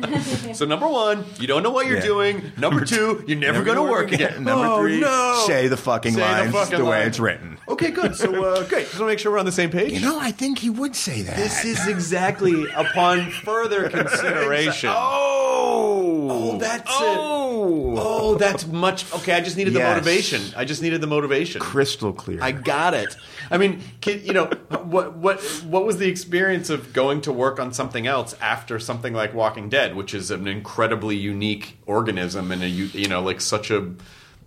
So number one, you don't know what you're Yeah. doing. Number two, you're never, going to work again. Number oh, three, no. say the fucking Say the lines the, fucking way line. it's written. Okay, good. So uh, great. Just want to make sure we're on the same page. You know, I think he would say that. This is exactly upon further consideration. Oh, Oh, that's it. Oh. That's much. Okay, I just needed the Yes. motivation. I just needed the motivation. crystal clear. I got it. I mean, can, you know, what what what was the experience of going to work on something else after something like Walking Dead, which is an incredibly unique organism and a you you know like such a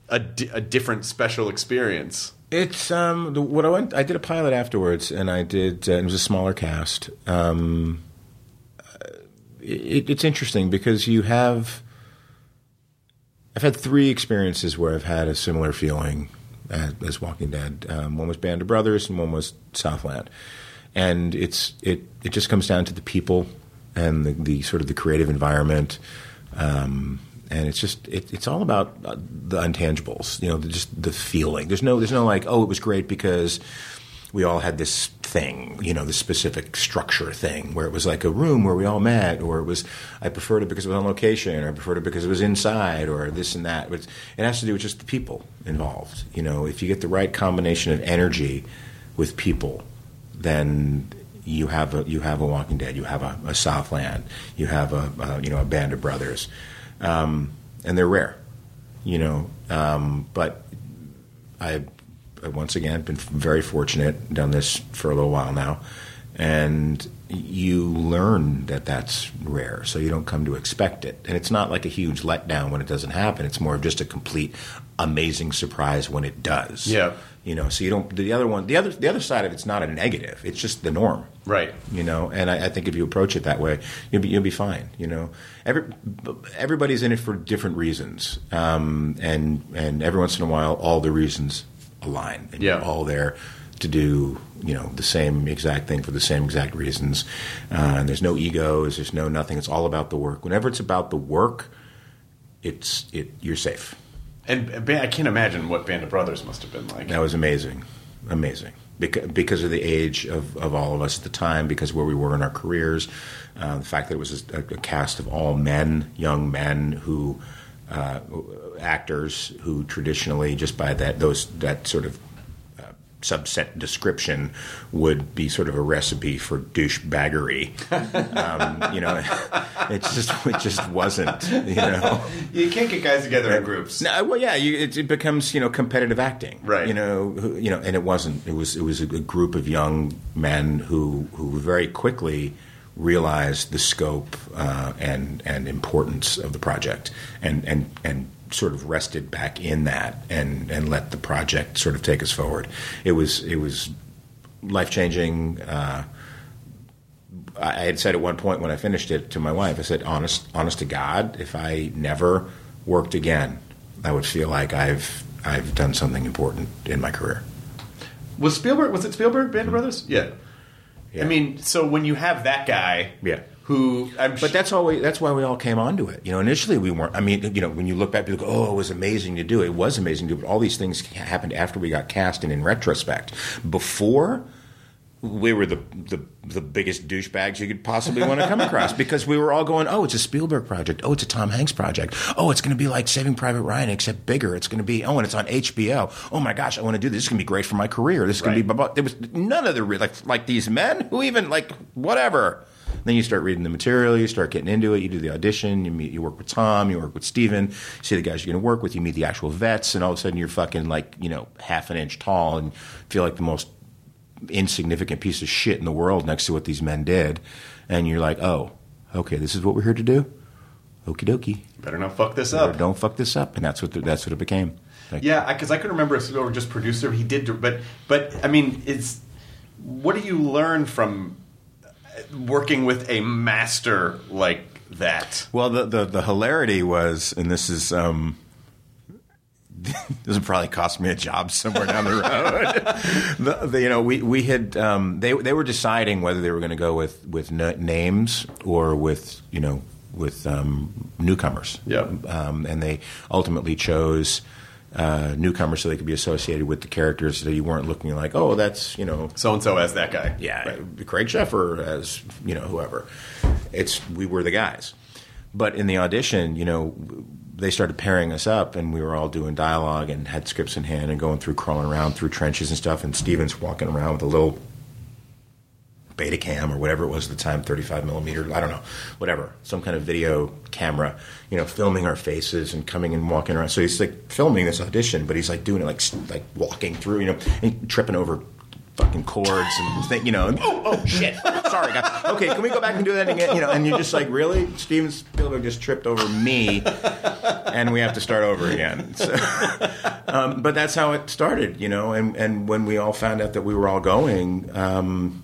a, di- a different special experience. It's um the, what I went. I did a pilot afterwards, and I did. Uh, it was a smaller cast. Um, uh, it, it's interesting because you have. I've had three experiences where I've had a similar feeling as, as Walking Dead. Um, one was Band of Brothers, and one was Southland. And it's it it just comes down to the people and the, the sort of the creative environment. Um, and it's just it, it's all about uh, the intangibles, you know, the, just the feeling. There's no there's no like oh it was great because we all had this thing, you know, this specific structure thing, where it was like a room where we all met, or it was I preferred it because it was on location, or I preferred it because it was inside, or this and that. But it has to do with just the people involved. You know, if you get the right combination of energy with people, then you have a you have a Walking Dead, you have a, a Southland, you have a, a you know a Band of Brothers, um, and they're rare, you know. Um, but I, I once again been very fortunate, done this for a little while now, and you learn that that's rare, so you don't come to expect it, and it's not like a huge letdown when it doesn't happen. It's more of just a complete amazing surprise when it does. Yeah. You know, so you don't. The other one, the other, the other side of it's not a negative. It's just the norm, Right. You know, and I, I think if you approach it that way, you'll be you'll be fine. You know, every everybody's in it for different reasons, um, and and every once in a while, all the reasons align, and Yeah. you're all there to do you know the same exact thing for the same exact reasons. Uh, and there's no egos. There's no nothing. It's all about the work. Whenever it's about the work, it's it you're safe. And I can't imagine what Band of Brothers must have been like. That was amazing, amazing. Because, because of the age of, of all of us at the time, because where we were in our careers, uh, the fact that it was a, a cast of all men, young men who, uh, actors who traditionally, just by that those that sort of uh, subset description, would be sort of a recipe for douchebaggery. um, you know, it just it just wasn't. You know. You can't get guys together in groups. No, well, yeah, you, it, it becomes you know competitive acting, Right. You know, who, you know, and it wasn't. It was it was a, a group of young men who who very quickly realized the scope uh, and and importance of the project, and and and sort of rested back in that, and and let the project sort of take us forward. It was it was life changing. Uh, I I had said at one point when I finished it to my wife, I said, "Honest, honest to God, if I never worked again, I would feel like I've I've done something important in my career." Was Spielberg? Was it Spielberg? Band of Brothers? Yeah. Yeah. I mean, so when you have that guy, Yeah. who I'm But that's all. We, that's why we all came onto it. You know, initially we weren't. I mean, you know, when you look back, people go, "Oh, it was amazing to do." It was amazing to do, but all these things happened after we got cast and in retrospect. Before, we were the the, the biggest douchebags you could possibly want to come across because we were all going, "Oh, it's a Spielberg project. Oh, it's a Tom Hanks project. Oh, it's going to be like Saving Private Ryan except bigger. It's going to be oh, and it's on HBO. Oh my gosh, I want to do this. This is going to be great for my career. This is going to be blah, blah. There was none of the like like these men who even like whatever. Then you start reading the material, you start getting into it, you do the audition, you meet, you work with Tom, you work with Steven, you see the guys you're going to work with, you meet the actual vets, and all of a sudden you're fucking like, you know, half an inch tall and feel like the most insignificant piece of shit in the world next to what these men did. And you're like, oh, okay, this is what we're here to do? Okie dokie. better not fuck this Or up. Don't fuck this up. And that's what, the, that's what it became. Like, Yeah, because I, couldn't remember if Spielberg just producer. He did, but but I mean, it's what do you learn from working with a master like that? Well, the, the, the hilarity was, and this is, um, this would probably cost me a job somewhere down the road. the, the, you know, we, we had, um, they, they were deciding whether they were going to go with, with n- names or with, you know, with um, newcomers. Yeah. Um, and they ultimately chose uh, newcomers so they could be associated with the characters so you weren't looking like, oh, that's, you know, So and so as that guy. yeah, Craig Sheffer as you know whoever. It's we were the guys, but in the audition, you know, they started pairing us up, and we were all doing dialogue and had scripts in hand and going through crawling around through trenches and stuff. And Steven's walking around with a little beta cam or whatever it was at the time 35 millimeter i don't know whatever some kind of video camera you know filming our faces and coming and walking around so he's like filming this audition but he's like doing it like like walking through you know and tripping over fucking chords and think, you know oh oh shit. Sorry guys. Okay can we go back and do that again? You know and you're just like really? Steven spielberg just tripped over me and we have to start over again. So, um, but that's how it started you know and and when we all found out that we were all going um,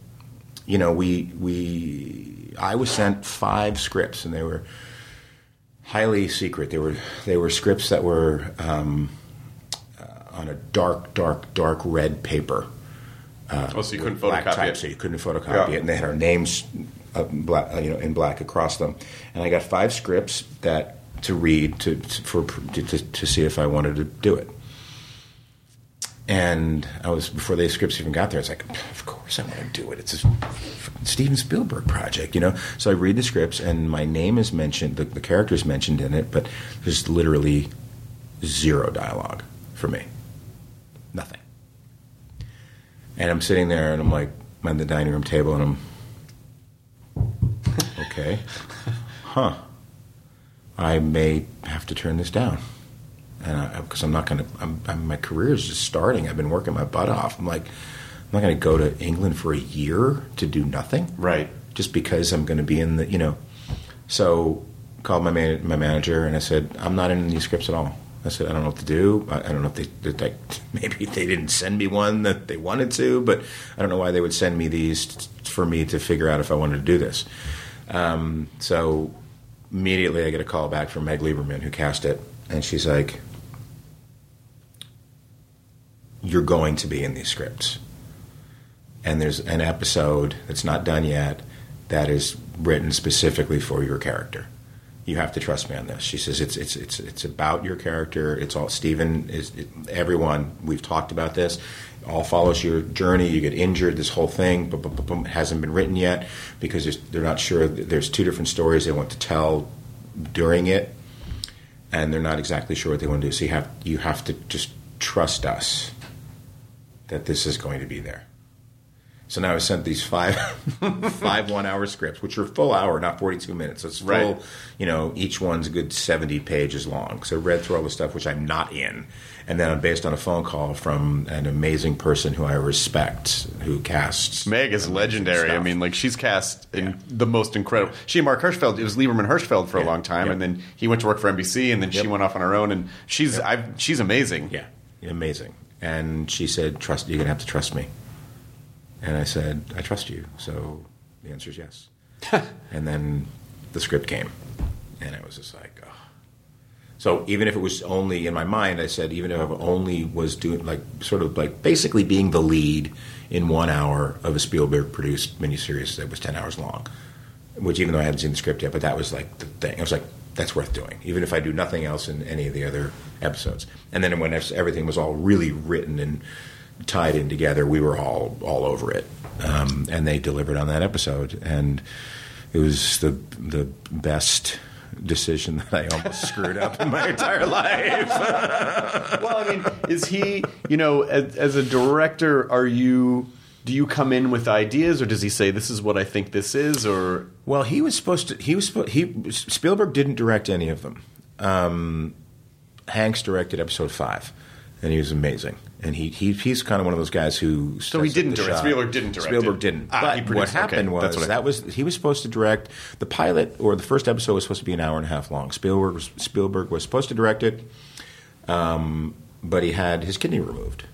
you know, we we I was sent five scripts, and they were highly secret. They were they were scripts that were um, uh, on a dark, dark, dark red paper, Oh, so you couldn't photocopy type, it. so you couldn't photocopy Yeah. it, and they had our names, uh, black, uh, you know, in black across them. And I got five scripts that to read to, to for to, to, to see if I wanted to do it. and I was before the scripts even got there. I was like, of course I want to do it. It's a Steven Spielberg project, you know. So I read the scripts, and my name is mentioned, the, the character is mentioned in it, but there's literally zero dialogue for me, nothing. And I'm sitting there, and I'm like, I'm at the dining room table, and I'm okay, huh? I may have to turn this down and because I'm not going to, I'm, I'm, my career is just starting. I've been working my butt off. I'm like, I'm not going to go to England for a year to do nothing, Right. Just because I'm going to be in the, you know. So called my man, my manager and I said, I'm not in these scripts at all. I said, I don't know what to do. I, I don't know if they, like, maybe they didn't send me one that they wanted to, but I don't know why they would send me these t- for me to figure out if I wanted to do this. Um, so immediately I get a call back from Meg Lieberman who cast it, and she's like, "You're going to be in these scripts." And there's an episode that's not done yet that is written specifically for your character. You have to trust me on this. She says it's it's it's it's about your character. It's all Steven is it, everyone. We've talked about this. All follows your journey. You get injured. This whole thing but, but, but, hasn't been written yet because they're not sure. There's two different stories they want to tell during it, and they're not exactly sure what they want to do. So you have you have to just trust us that this is going to be there. So now I sent these five five one hour scripts, which are full hour, not forty two minutes. So it's full, Right. you know, each one's a good seventy pages long. So I read through all the stuff which I'm not in, and then I'm based on a phone call from an amazing person who I respect, who casts. Meg is legendary. I mean, like she's cast in Yeah. the most incredible. She and Marc Hirschfeld. It was Lieberman Hirschfeld for a long time, Yep. and then he went to work for NBC, and then she went off on her own. And she's I've, she's amazing. Yeah, amazing. And she said, "Trust you're gonna have to trust me." And I said, "I trust you." So the answer is yes. and then the script came, and it was just like, oh. So even if it was only in my mind, I said, even if I only was doing like sort of like basically being the lead in one hour of a Spielberg produced miniseries that was ten hours long, which even though I hadn't seen the script yet, but that was like the thing. I was like, that's worth doing, even if I do nothing else in any of the other episodes. And then when everything was all really written and tied in together, we were all all over it, um, and they delivered on that episode, and it was the the best decision that I almost screwed up in my entire life. Well, I mean, is he? You know, as, as a director, are you? Do you come in with ideas, or does he say, "This is what I think this is"? Or Well, he was supposed to. He was supposed. He Spielberg didn't direct any of them. Um, Hanks directed episode five, and he was amazing. And he, he he's kind of one of those guys who. So he didn't direct- shot. Spielberg didn't direct Spielberg it. didn't. Ah, but he what produced- okay, happened was what that was he was supposed to direct the pilot or the first episode was supposed to be an hour and a half long. Spielberg was, Spielberg was supposed to direct it, um, but he had his kidney removed.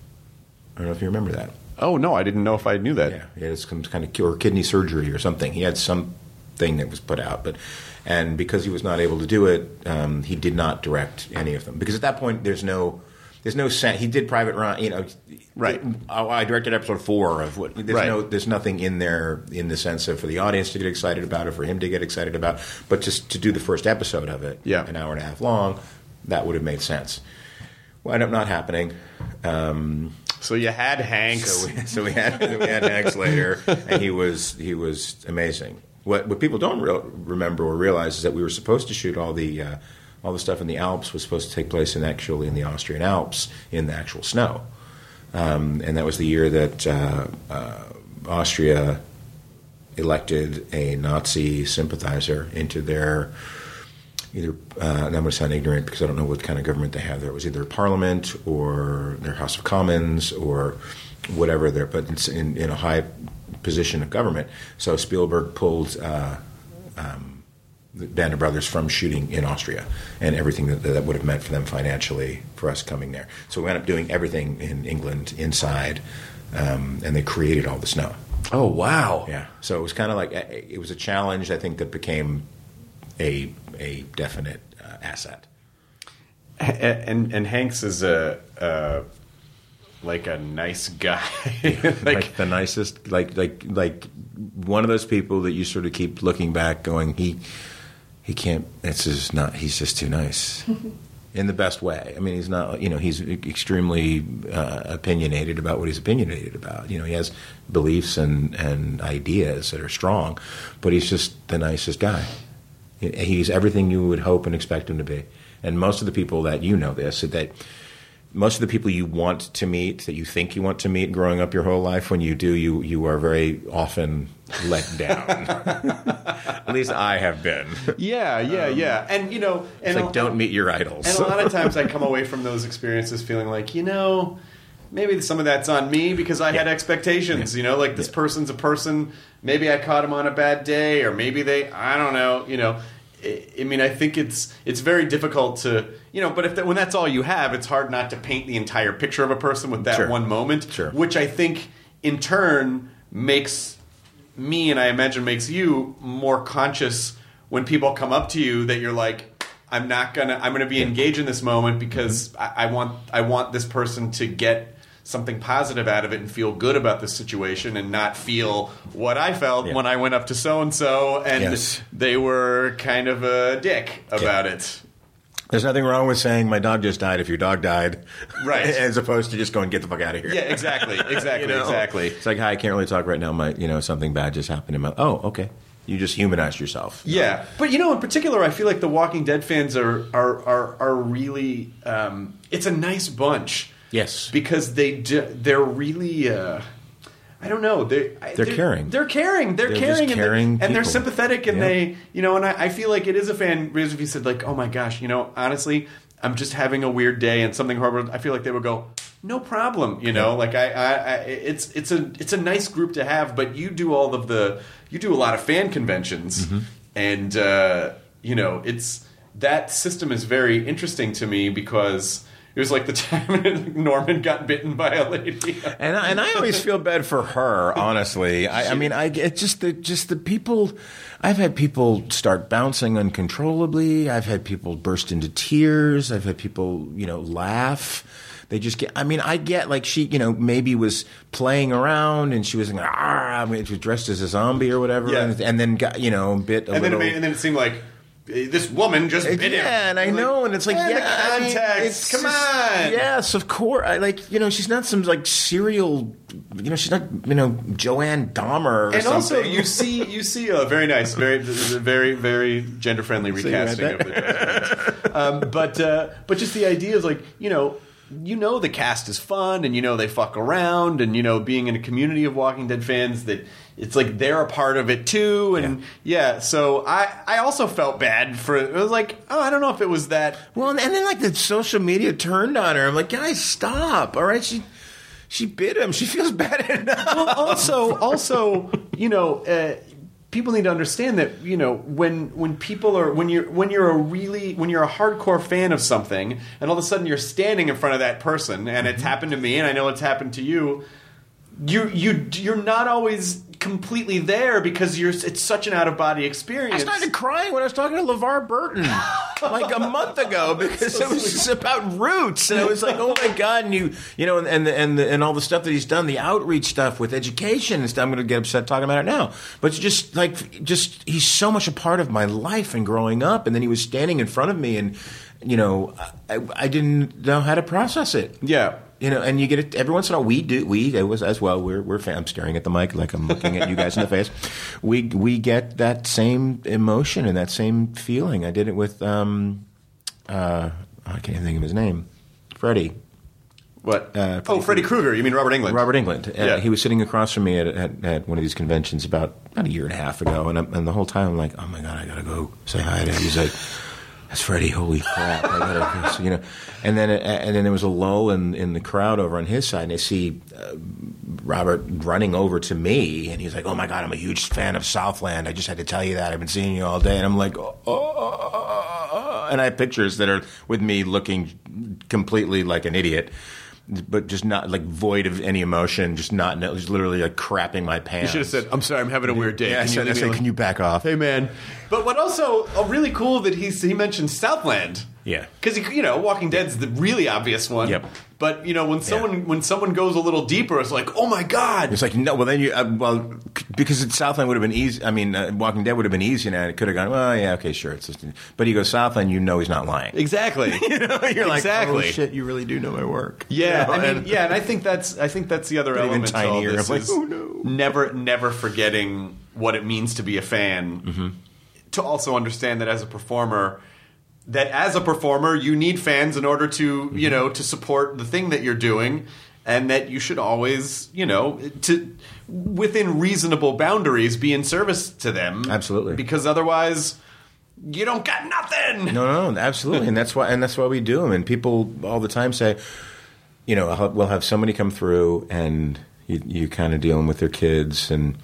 I don't know if you remember that. oh no, I didn't know if I knew that. Yeah, he had some kind of cure kidney surgery or something. He had something that was put out, but and because he was not able to do it, um, he did not direct any of them. Because at that point, there's no, there's no sense. He did Private Ryan, you know. Right. I directed episode four of what. There's Right. no, there's nothing in there in the sense of for the audience to get excited about or for him to get excited about, but just to do the first episode of it, Yeah. an hour and a half long, that would have made sense. Wound up not happening. Um, So you had Hanks. so we, so we had we had Hanks later, and he was he was amazing. What what people don't real, remember or realize is that we were supposed to shoot all the uh, all the stuff in the Alps was supposed to take place in actually in the Austrian Alps in the actual snow, um, and that was the year that uh, uh, Austria elected a Nazi sympathizer into their either uh, I'm going to sound ignorant because I don't know what kind of government they have there. It was either Parliament or their House of Commons or whatever there, but it's in, in a high position of government. So Spielberg pulled uh, um, the Band of Brothers from shooting in Austria and everything that that would have meant for them financially for us coming there. So we ended up doing everything in England inside, um, and they created all the snow. oh wow. Yeah. So it was kind of like it was a challenge. I think that became a a definite uh, asset. And and Hanks is a uh, like a nice guy. Like, like the nicest, like like like one of those people that you sort of keep looking back, going, he he can't. It's just not. He's just too nice. in the best way. I mean, he's not, you know, he's extremely uh, opinionated about what he's opinionated about. You know, he has beliefs and, and ideas that are strong, but he's just the nicest guy. He's everything you would hope and expect him to be. And most of the people that you know this, that most of the people you want to meet, that you think you want to meet growing up your whole life, when you do, you, you are very often let down. At least I have been. Yeah, yeah, um, yeah. And you know, and It's like, don't meet your idols. And a lot of times I come away from those experiences feeling like, you know, maybe some of that's on me because I had Yeah. expectations, you know, like this Yeah. person's a person, maybe I caught him on a bad day or maybe they I don't know, you know. I mean, I think it's it's very difficult to, you know, but if that, when that's all you have, it's hard not to paint the entire picture of a person with that Sure. one moment, Sure. which I think in turn makes me and I imagine makes you more conscious when people come up to you that you're like I'm not gonna I'm gonna be engaged in this moment because Mm-hmm. I, I want I want this person to get something positive out of it and feel good about the situation and not feel what I felt Yeah. when I went up to so and so and they were kind of a dick about it. There's nothing wrong with saying my dog just died if your dog died, Right. As opposed to just going get the fuck out of here. Yeah, exactly, exactly, You know? exactly. It's like, hi, I can't really talk right now. My, you know, something bad just happened in my. Oh, okay. You just humanized yourself. Yeah, but you know, in particular, I feel like the Walking Dead fans are are are, are really. Um, it's a nice bunch. Yes. because they do, they're really. Uh, I don't know. They, I- They're caring. They're caring. They're, They're caring, and, caring they're, and they're sympathetic, and Yeah. they, you know, and I, I feel like it is a fan. Because if you said like, "Oh my gosh," you know, honestly, I'm just having a weird day and something horrible. I feel like they would go, "No problem," you know. Like I, I, I, it's it's a it's a nice group to have, but you do all of the you do a lot of fan conventions, Mm-hmm. and uh, you know, it's that system is very interesting to me because. It was like the time Norman got bitten by a lady. And I, and I always feel bad for her. Honestly, I, I mean, I it's just the just the people. I've had people start bouncing uncontrollably. I've had people burst into tears. I've had people, you know, laugh. They just get. I mean, I get like she, you know, maybe was playing around and she was like, ah, I mean, she was dressed as a zombie or whatever, Yeah. and, and then got, you know, bit a and then it little. made, and then it seemed like this woman just bit him. Yeah, and I Like, know, and it's like, yeah, the I mean, context. it's come just- on. yes, of course. I like, you know, she's not some like serial, you know, she's not, you know, Joanne Dahmer or And something. also, you see, you see a very nice, very, very, very gender friendly recasting of the um, but, uh, but just the idea is like, you know, you know, the cast is fun, and you know they fuck around, and you know, being in a community of Walking Dead fans, that it's like they're a part of it too, and yeah. so I, I also felt bad for it. was like, oh, I don't know if it was that well, and then like the social media turned on her. I'm like, guys, stop! All right, she she bit him. She feels bad enough. well, also, also, you know, uh, people need to understand that you know when when people are when you're when you're a really when you're a hardcore fan of something, and all of a sudden you're standing in front of that person, and it's happened to me, and I know it's happened to you. You you you're not always completely there because you're it's such an out of body experience. I started crying when I was talking to LeVar Burton like a month ago because it was just about roots, and I was like, "Oh my god!" And you, you know, and and the, and, the, and all the stuff that he's done, the outreach stuff with education and stuff. I'm going to get upset talking about it now, but it's just like, just he's so much a part of my life and growing up, and then he was standing in front of me, and you know, I, I didn't know how to process it. yeah. You know, and you get it every once in a while. We do. We it was as well. We're we're. I'm staring at the mic like I'm looking at you guys in the face. We we get that same emotion and that same feeling. I did it with um, uh, I can't even think of his name, Freddy. What? Uh, oh, Freddy Krueger. You mean Robert Englund? Robert Englund. Uh, Yeah. He was sitting across from me at, at, at one of these conventions about, about a year and a half ago, and, I'm, and the whole time I'm like, oh my god, I gotta go say hi to him. He's like, that's Freddy. Holy crap! I gotta, you know. And then and then there was a lull in, in the crowd over on his side, and I see uh, Robert running over to me, and he's like, oh my god, I'm a huge fan of Southland. I just had to tell you that. I've been seeing you all day, and I'm like, oh. oh, oh, oh, oh," and I have pictures that are with me looking completely like an idiot but just not like void of any emotion, just not, just literally like crapping my pants. You should have said, "I'm sorry, I'm having a weird day." yeah, I Can you said, I said, can you back off? Hey man, but what also uh, really cool that he's he mentioned Southland. Yeah. because you know, Walking Dead's the really obvious one. Yep. But you know, when someone when someone goes a little deeper, it's like, oh my god. It's like no. Well, then you. Uh, well, because Southland would have been easy. I mean, uh, Walking Dead would have been easy, and it could have gone. Well, yeah, okay, sure. It's just, but he goes Southland. You know, he's not lying. Exactly. you know, you're like, Exactly. oh shit, you really do know my work. Yeah, You know, I mean, and- yeah, and I think that's I think that's the other But even element to all this I'm like, is oh, no. never never forgetting what it means to be a fan. Mm-hmm. To also understand that as a performer, that as a performer you need fans in order to you know to support the thing that you're doing, and that you should always you know to within reasonable boundaries be in service to them. Absolutely. because otherwise you don't got nothing. No, no, no, absolutely, and that's why, and that's why we do them. And people all the time say, you know, we'll have somebody come through, and you, you kind of dealing with their kids, and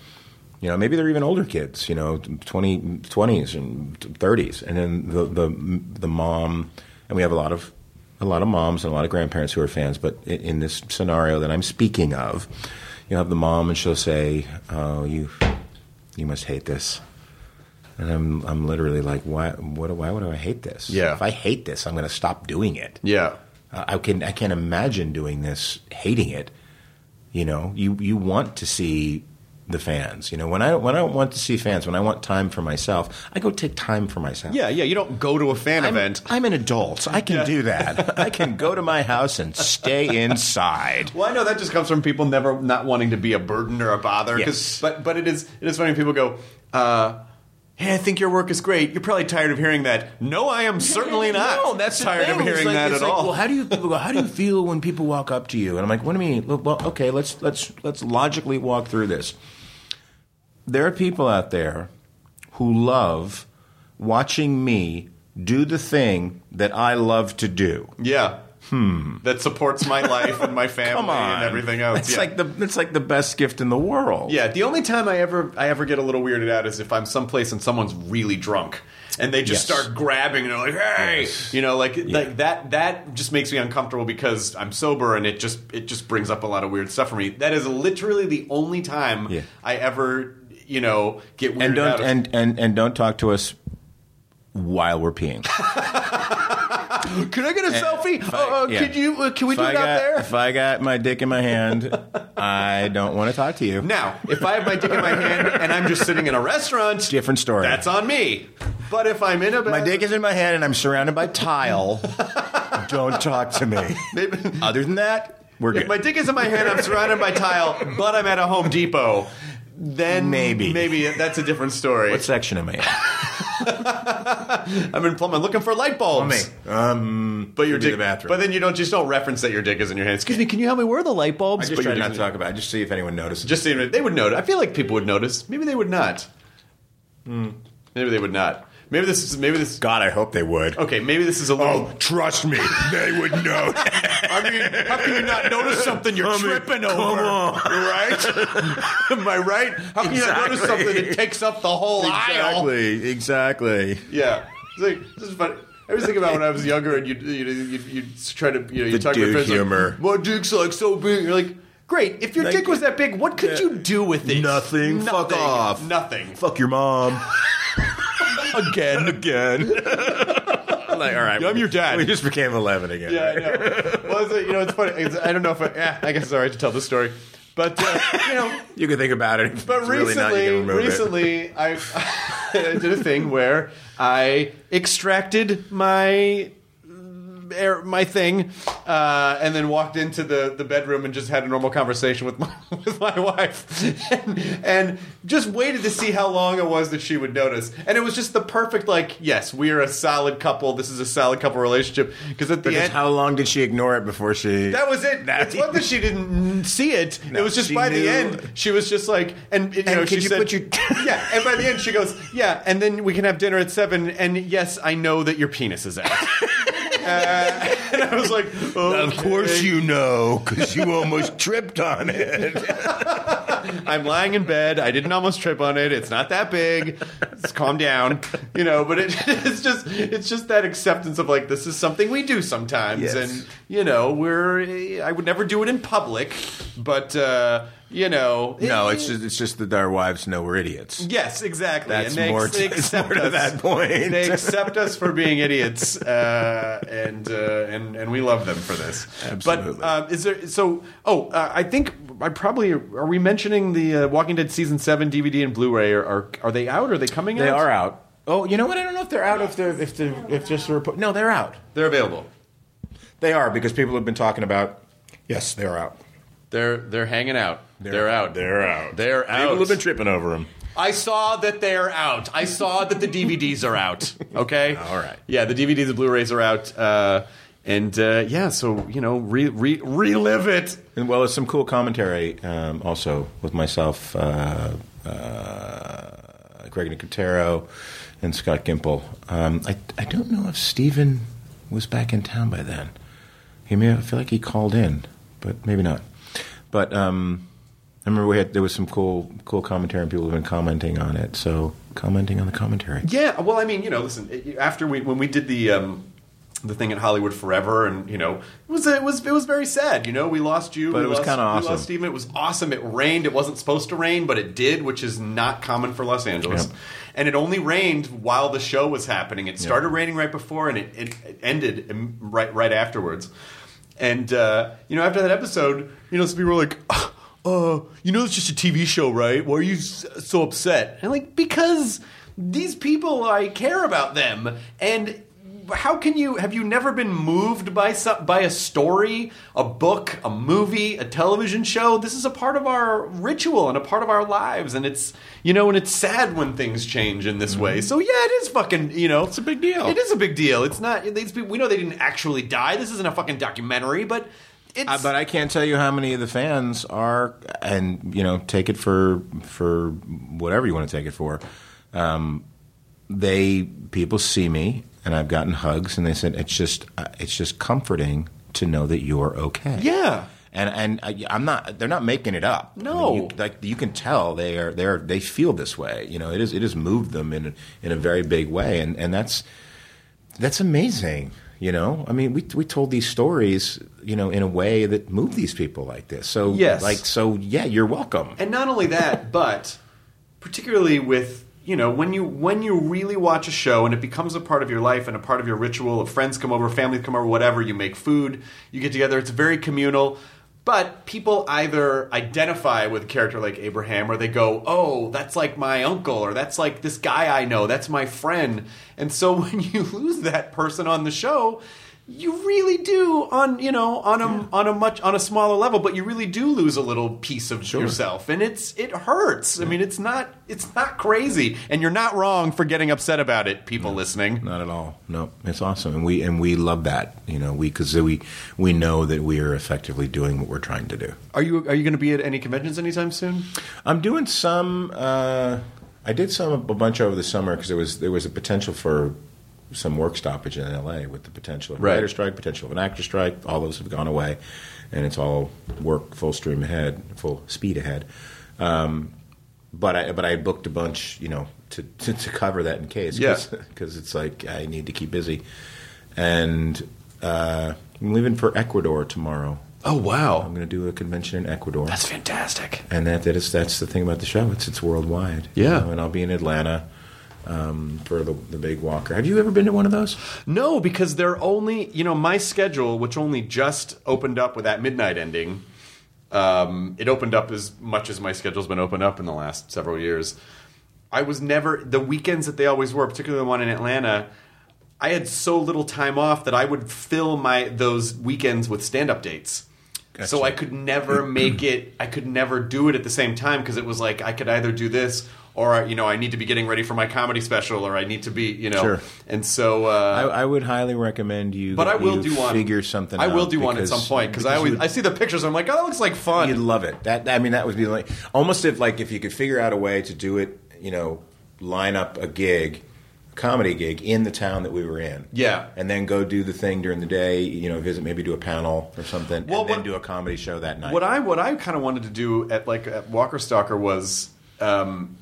you know, maybe they're even older kids, you know, 20, 20s and thirties, and then the the the mom, and we have a lot of a lot of moms and a lot of grandparents who are fans, but in, in this scenario that I'm speaking of, you have the mom, and she'll say, "Oh, you you must hate this." And I'm I'm literally like, why what why would I hate this? Yeah. If I hate this, I'm going to stop doing it. Yeah. Uh, I can I can't imagine doing this, hating it. You know, you you want to see the fans. You know, when I when I want to see fans, when I want time for myself, I go take time for myself. Yeah, yeah. You don't go to a fan I'm, event. I'm an adult. I can Yeah. do that. I can go to my house and stay inside. Well, I know that just comes from people never not wanting to be a burden or a bother. Yes. but but it is it is funny when people go, uh, "Hey, I think your work is great." You're probably tired of hearing that. No, I am certainly not. No, that's tired of hearing like- that at like, all. Well, how do you how do you feel when people walk up to you? And I'm like, what do you mean? Well, okay, let's let's let's logically walk through this. There are people out there who love watching me do the thing that I love to do. yeah. Hmm. That supports my life and my family and everything else. It's yeah. like the it's like the best gift in the world. Yeah, the only time I ever I ever get a little weirded out is if I'm someplace and someone's really drunk and they just Yes. start grabbing and they're like, "Hey," Yes. you know, like like that that just makes me uncomfortable because I'm sober and it just it just brings up a lot of weird stuff for me. That is literally the only time Yeah. I ever you know get weirded and don't out. and, and and don't talk to us while we're peeing. can I get a selfie? I- Oh, uh, yeah. Could you? Uh, can we If do I it out got- there? If I got my dick in my hand, I don't want to talk to you. Now, if I have my dick in my hand and I'm just sitting in a restaurant, Different story. That's on me. But if I'm in a My dick is in my hand and I'm surrounded by tile. Don't talk to me. Maybe- Other than that, we're If good. my dick is in my hand, I'm surrounded by tile, but I'm at a Home Depot. Then Maybe. maybe that's a different story. what section am I in? I'm in plumbing looking for light bulbs. Um, But your dick, bathroom. but then you don't just don't reference that your dick is in your hand. Excuse me, can you help me where are the light bulbs? I just But try not to talk about it. Just see if anyone notices. Just see if they would notice. I feel like people would notice. Maybe they would not. Hmm. Maybe they would not. Maybe this is maybe this. God, I hope they would. Okay, maybe this is a little. Oh, trust me, they would know. I mean, how can you not notice something you're I mean, tripping come over? on. Right? Am I right? How can you not notice something that takes up the whole aisle? exactly, exactly. Yeah. It's like, this is funny. I always think about when I was younger and you you you you try to you know you talk to your friends humor. like my dick's like so big. You're like, great. If your Like- dick was that big, what could Yeah. you do with it? Nothing. Fuck off. Nothing. Fuck your mom. again, again. like, all right, I'm your dad. We just became eleven again. Yeah, I know. Well, it's, you know, it's funny. It's, I don't know if I, yeah, I guess it's all right to tell the story, but uh, you know. You can think about it. But it's really not, you recently, can remove it. recently, I, I did a thing where I extracted my air, my thing, uh, and then walked into the, the bedroom and just had a normal conversation with my with my wife, and, and just waited to see how long it was that she would notice. And it was just the perfect like, yes, we are a solid couple. This is a solid couple relationship because at the Because end. how long did she ignore it before she? that was it. That- It's not that she didn't see it. No, it was just by knew. the end, she was just like, and you know, could she you said, put your- yeah. And by the end, she goes, yeah. And then we can have dinner at seven. And yes, I know that your penis is out. uh, and I was like, Of course you know, because you almost tripped on it. I'm lying in bed. I didn't almost trip on it. It's not that big. Just calm down, you know. But it, it's just it's just that acceptance of like this is something we do sometimes, Yes. and you know we're I would never do it in public, but uh, you know. No, it- it's just it's just that our wives know we're idiots. Yes, exactly. That's and they, more they to- accept more to us. that point. They accept us for being idiots, uh, and uh, and and we love them for this. Absolutely. But uh, is there? So, oh, uh, I think I probably are we mentioning the uh, Walking Dead season seven DVD and Blu-ray? Are are, are they out? Are they coming They out? are out. Oh, you know what? I don't know if they're out. If they're if they're if just a report. No, they're out. They're available. They are because people have been talking about. Yes, they're out. They're they're hanging out. They're, out. They're out. They're out. People have been tripping over them. I saw that they're out. I saw that the DVDs are out. Okay. All right. Yeah, the DVDs and Blu-rays are out. Uh, and uh, yeah, so you know, re- re- relive it. And well, there's some cool commentary um, also with myself, uh, uh, Greg Nicotero, and Scott Gimple. Um, I, I don't know if Steven was back in town by then. He may I feel like he called in, but maybe not. But um, I remember we had there was some cool cool commentary and people have been commenting on it. So commenting on the commentary. Yeah. Well, I mean, you know, listen. After we when we did the. Um, the thing at Hollywood Forever, and you know, it was it was it was very sad. You know, we lost you, But we it was lost- kinda awesome. We lost Steven. It was awesome. It rained. It wasn't supposed to rain, but it did, which is not common for Los Angeles. Yep. And it only rained while the show was happening. It started raining right before, and it, it, it ended right right afterwards. And uh, you know, after that episode, you know, some people were like, "Uh, you know, it's just a TV show, right? Why are you so upset?" And like, because these people, I care about them, and how can you have you never been moved by some, by a story, a book, a movie, a television show? This is a part of our ritual and a part of our lives, and it's you know, and it's sad when things change in this way. So yeah, it is fucking you know, it's a big deal. It is a big deal. It's not these people. We know they didn't actually die. This isn't a fucking documentary, but it's Uh, but I can't tell you how many of the fans are, and you know, take it for for whatever you want to take it for. Um, they people see me, and I've gotten hugs, and they said it's just uh, it's just comforting to know that you're okay. Yeah. And and I, I'm not. They're not making it up. I mean, No. you, like you can tell they are. They are. They feel this way. You know, it is. It has moved them in in a very big way, and and that's that's amazing. You know, I mean, we we told these stories, you know, in a way that moved these people like this. So Yes. like so, yeah, you're welcome. And not only that, but particularly with you know when you when you really watch a show and it becomes a part of your life and a part of your ritual. If friends come over, family come over, whatever, you make food, you get together. It's very communal. But people either identify with a character like Abraham or they go, oh, that's like my uncle or that's like this guy I know, that's my friend. And so when you lose that person on the show, you really do on you know on a on a much on a smaller level, but you really do lose a little piece of yourself, and it's it hurts. I mean, it's not it's not crazy, and you're not wrong for getting upset about it, people listening. Not at all. No, it's awesome, and we and we love that. You know, we because we we know that we are effectively doing what we're trying to do. Are you are you going to be at any conventions anytime soon? I'm doing some. Uh, I did some a bunch over the summer because there was there was a potential for some work stoppage in LA with the potential of a Right. writer strike, potential of an actor strike. All those have gone away, and it's all work full stream ahead, full speed ahead. Um, but I but I booked a bunch, you know, to to, to cover that in case. Yeah. because it's like I need to keep busy, and uh, I'm leaving for Ecuador tomorrow. Oh wow, I'm going to do a convention in Ecuador. that's fantastic. And that, that is that's the thing about the show. It's it's worldwide. you Yeah. know, and I'll be in Atlanta um, for the the big Walker. Have you ever been to one of those? No, because they're only you know my schedule, which only just opened up with that midnight ending. Um, it opened up as much as my schedule's been opened up in the last several years. I was never the weekends that they always were, particularly the one in Atlanta. I had so little time off that I would fill my those weekends with stand up dates. So I could never make it. I could never do it at the same time because it was like I could either do this or you know I need to be getting ready for my comedy special or I need to be you know. Sure. And so uh, I, I would highly recommend you. but I will do one. Figure something. I will do one at some point because I always you'd- I see the pictures. I'm like, oh, that looks like fun. You'd love it. That I mean, that would be like almost if like if you could figure out a way to do it. You know, line up a gig, a comedy gig in the town that we were in. Yeah. and then go do the thing during the day. You know, visit maybe do a panel or something, Well, and then what- do a comedy show that night. What I what I kind of wanted to do at like at Walker Stalker was um,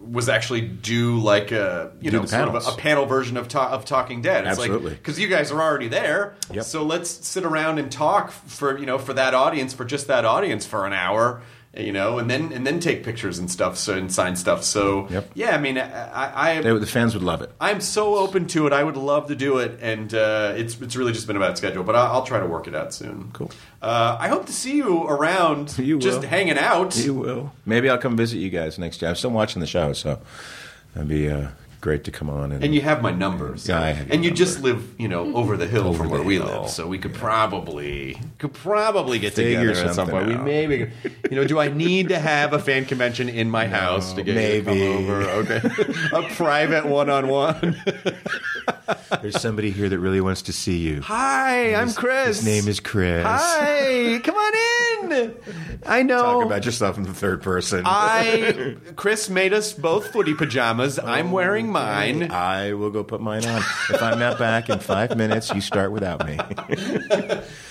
was actually do like a you Do know sort of a, a panel version of ta- of Talking Dead. It's Absolutely. because you guys are already there. Yep. So let's sit around and talk for you know for that audience for just that audience for an hour. You know, and then and then take pictures and stuff, so and sign stuff. So Yep. yeah, I mean, I, I They- the fans would love it. I'm so open to it. I would love to do it, and uh, it's it's really just been about schedule. But I'll, I'll try to work it out soon. Cool. Uh, I hope to see you around, You just will. hanging out. You will. Maybe I'll come visit you guys next year. I'm still watching the show, so that'd be uh, great to come on. And, And you have my numbers. Yeah, I have and you just live, you know, over the hill Over from where the we hill. live, so we could probably could probably get Figure together at some point. We out. maybe, you know, do I need to have a fan convention in my house to get you to come over? Okay, a private one-on-one. there's somebody here that really wants to see you. Hi, I'm Chris. His name is Chris. Hi, come on in. I know. Talk about yourself in the third person. I Chris made us both footy pajamas. I'm wearing mine. I will go put mine on. If I'm not back in five minutes, you start without me.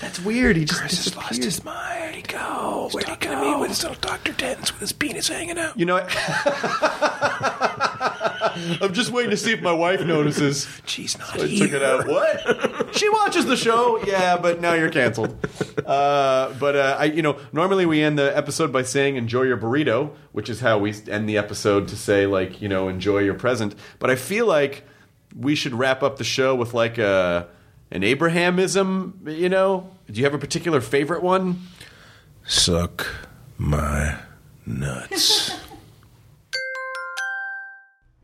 That's weird. He just Chris has lost his mind. Where'd he go? Where'd he go? With his little Dr. Dentons with his penis hanging out. You know, I'm just waiting to see if my wife notices. She's not I took it out. What? She watches the show. Yeah, but now you're canceled. Uh, but uh, I, you know, normally we end the episode by saying "enjoy your burrito," which is how we end the episode to say like, you know, enjoy your present. But I feel like we should wrap up the show with like a an Abrahamism. You know, do you have a particular favorite one? Suck my nuts.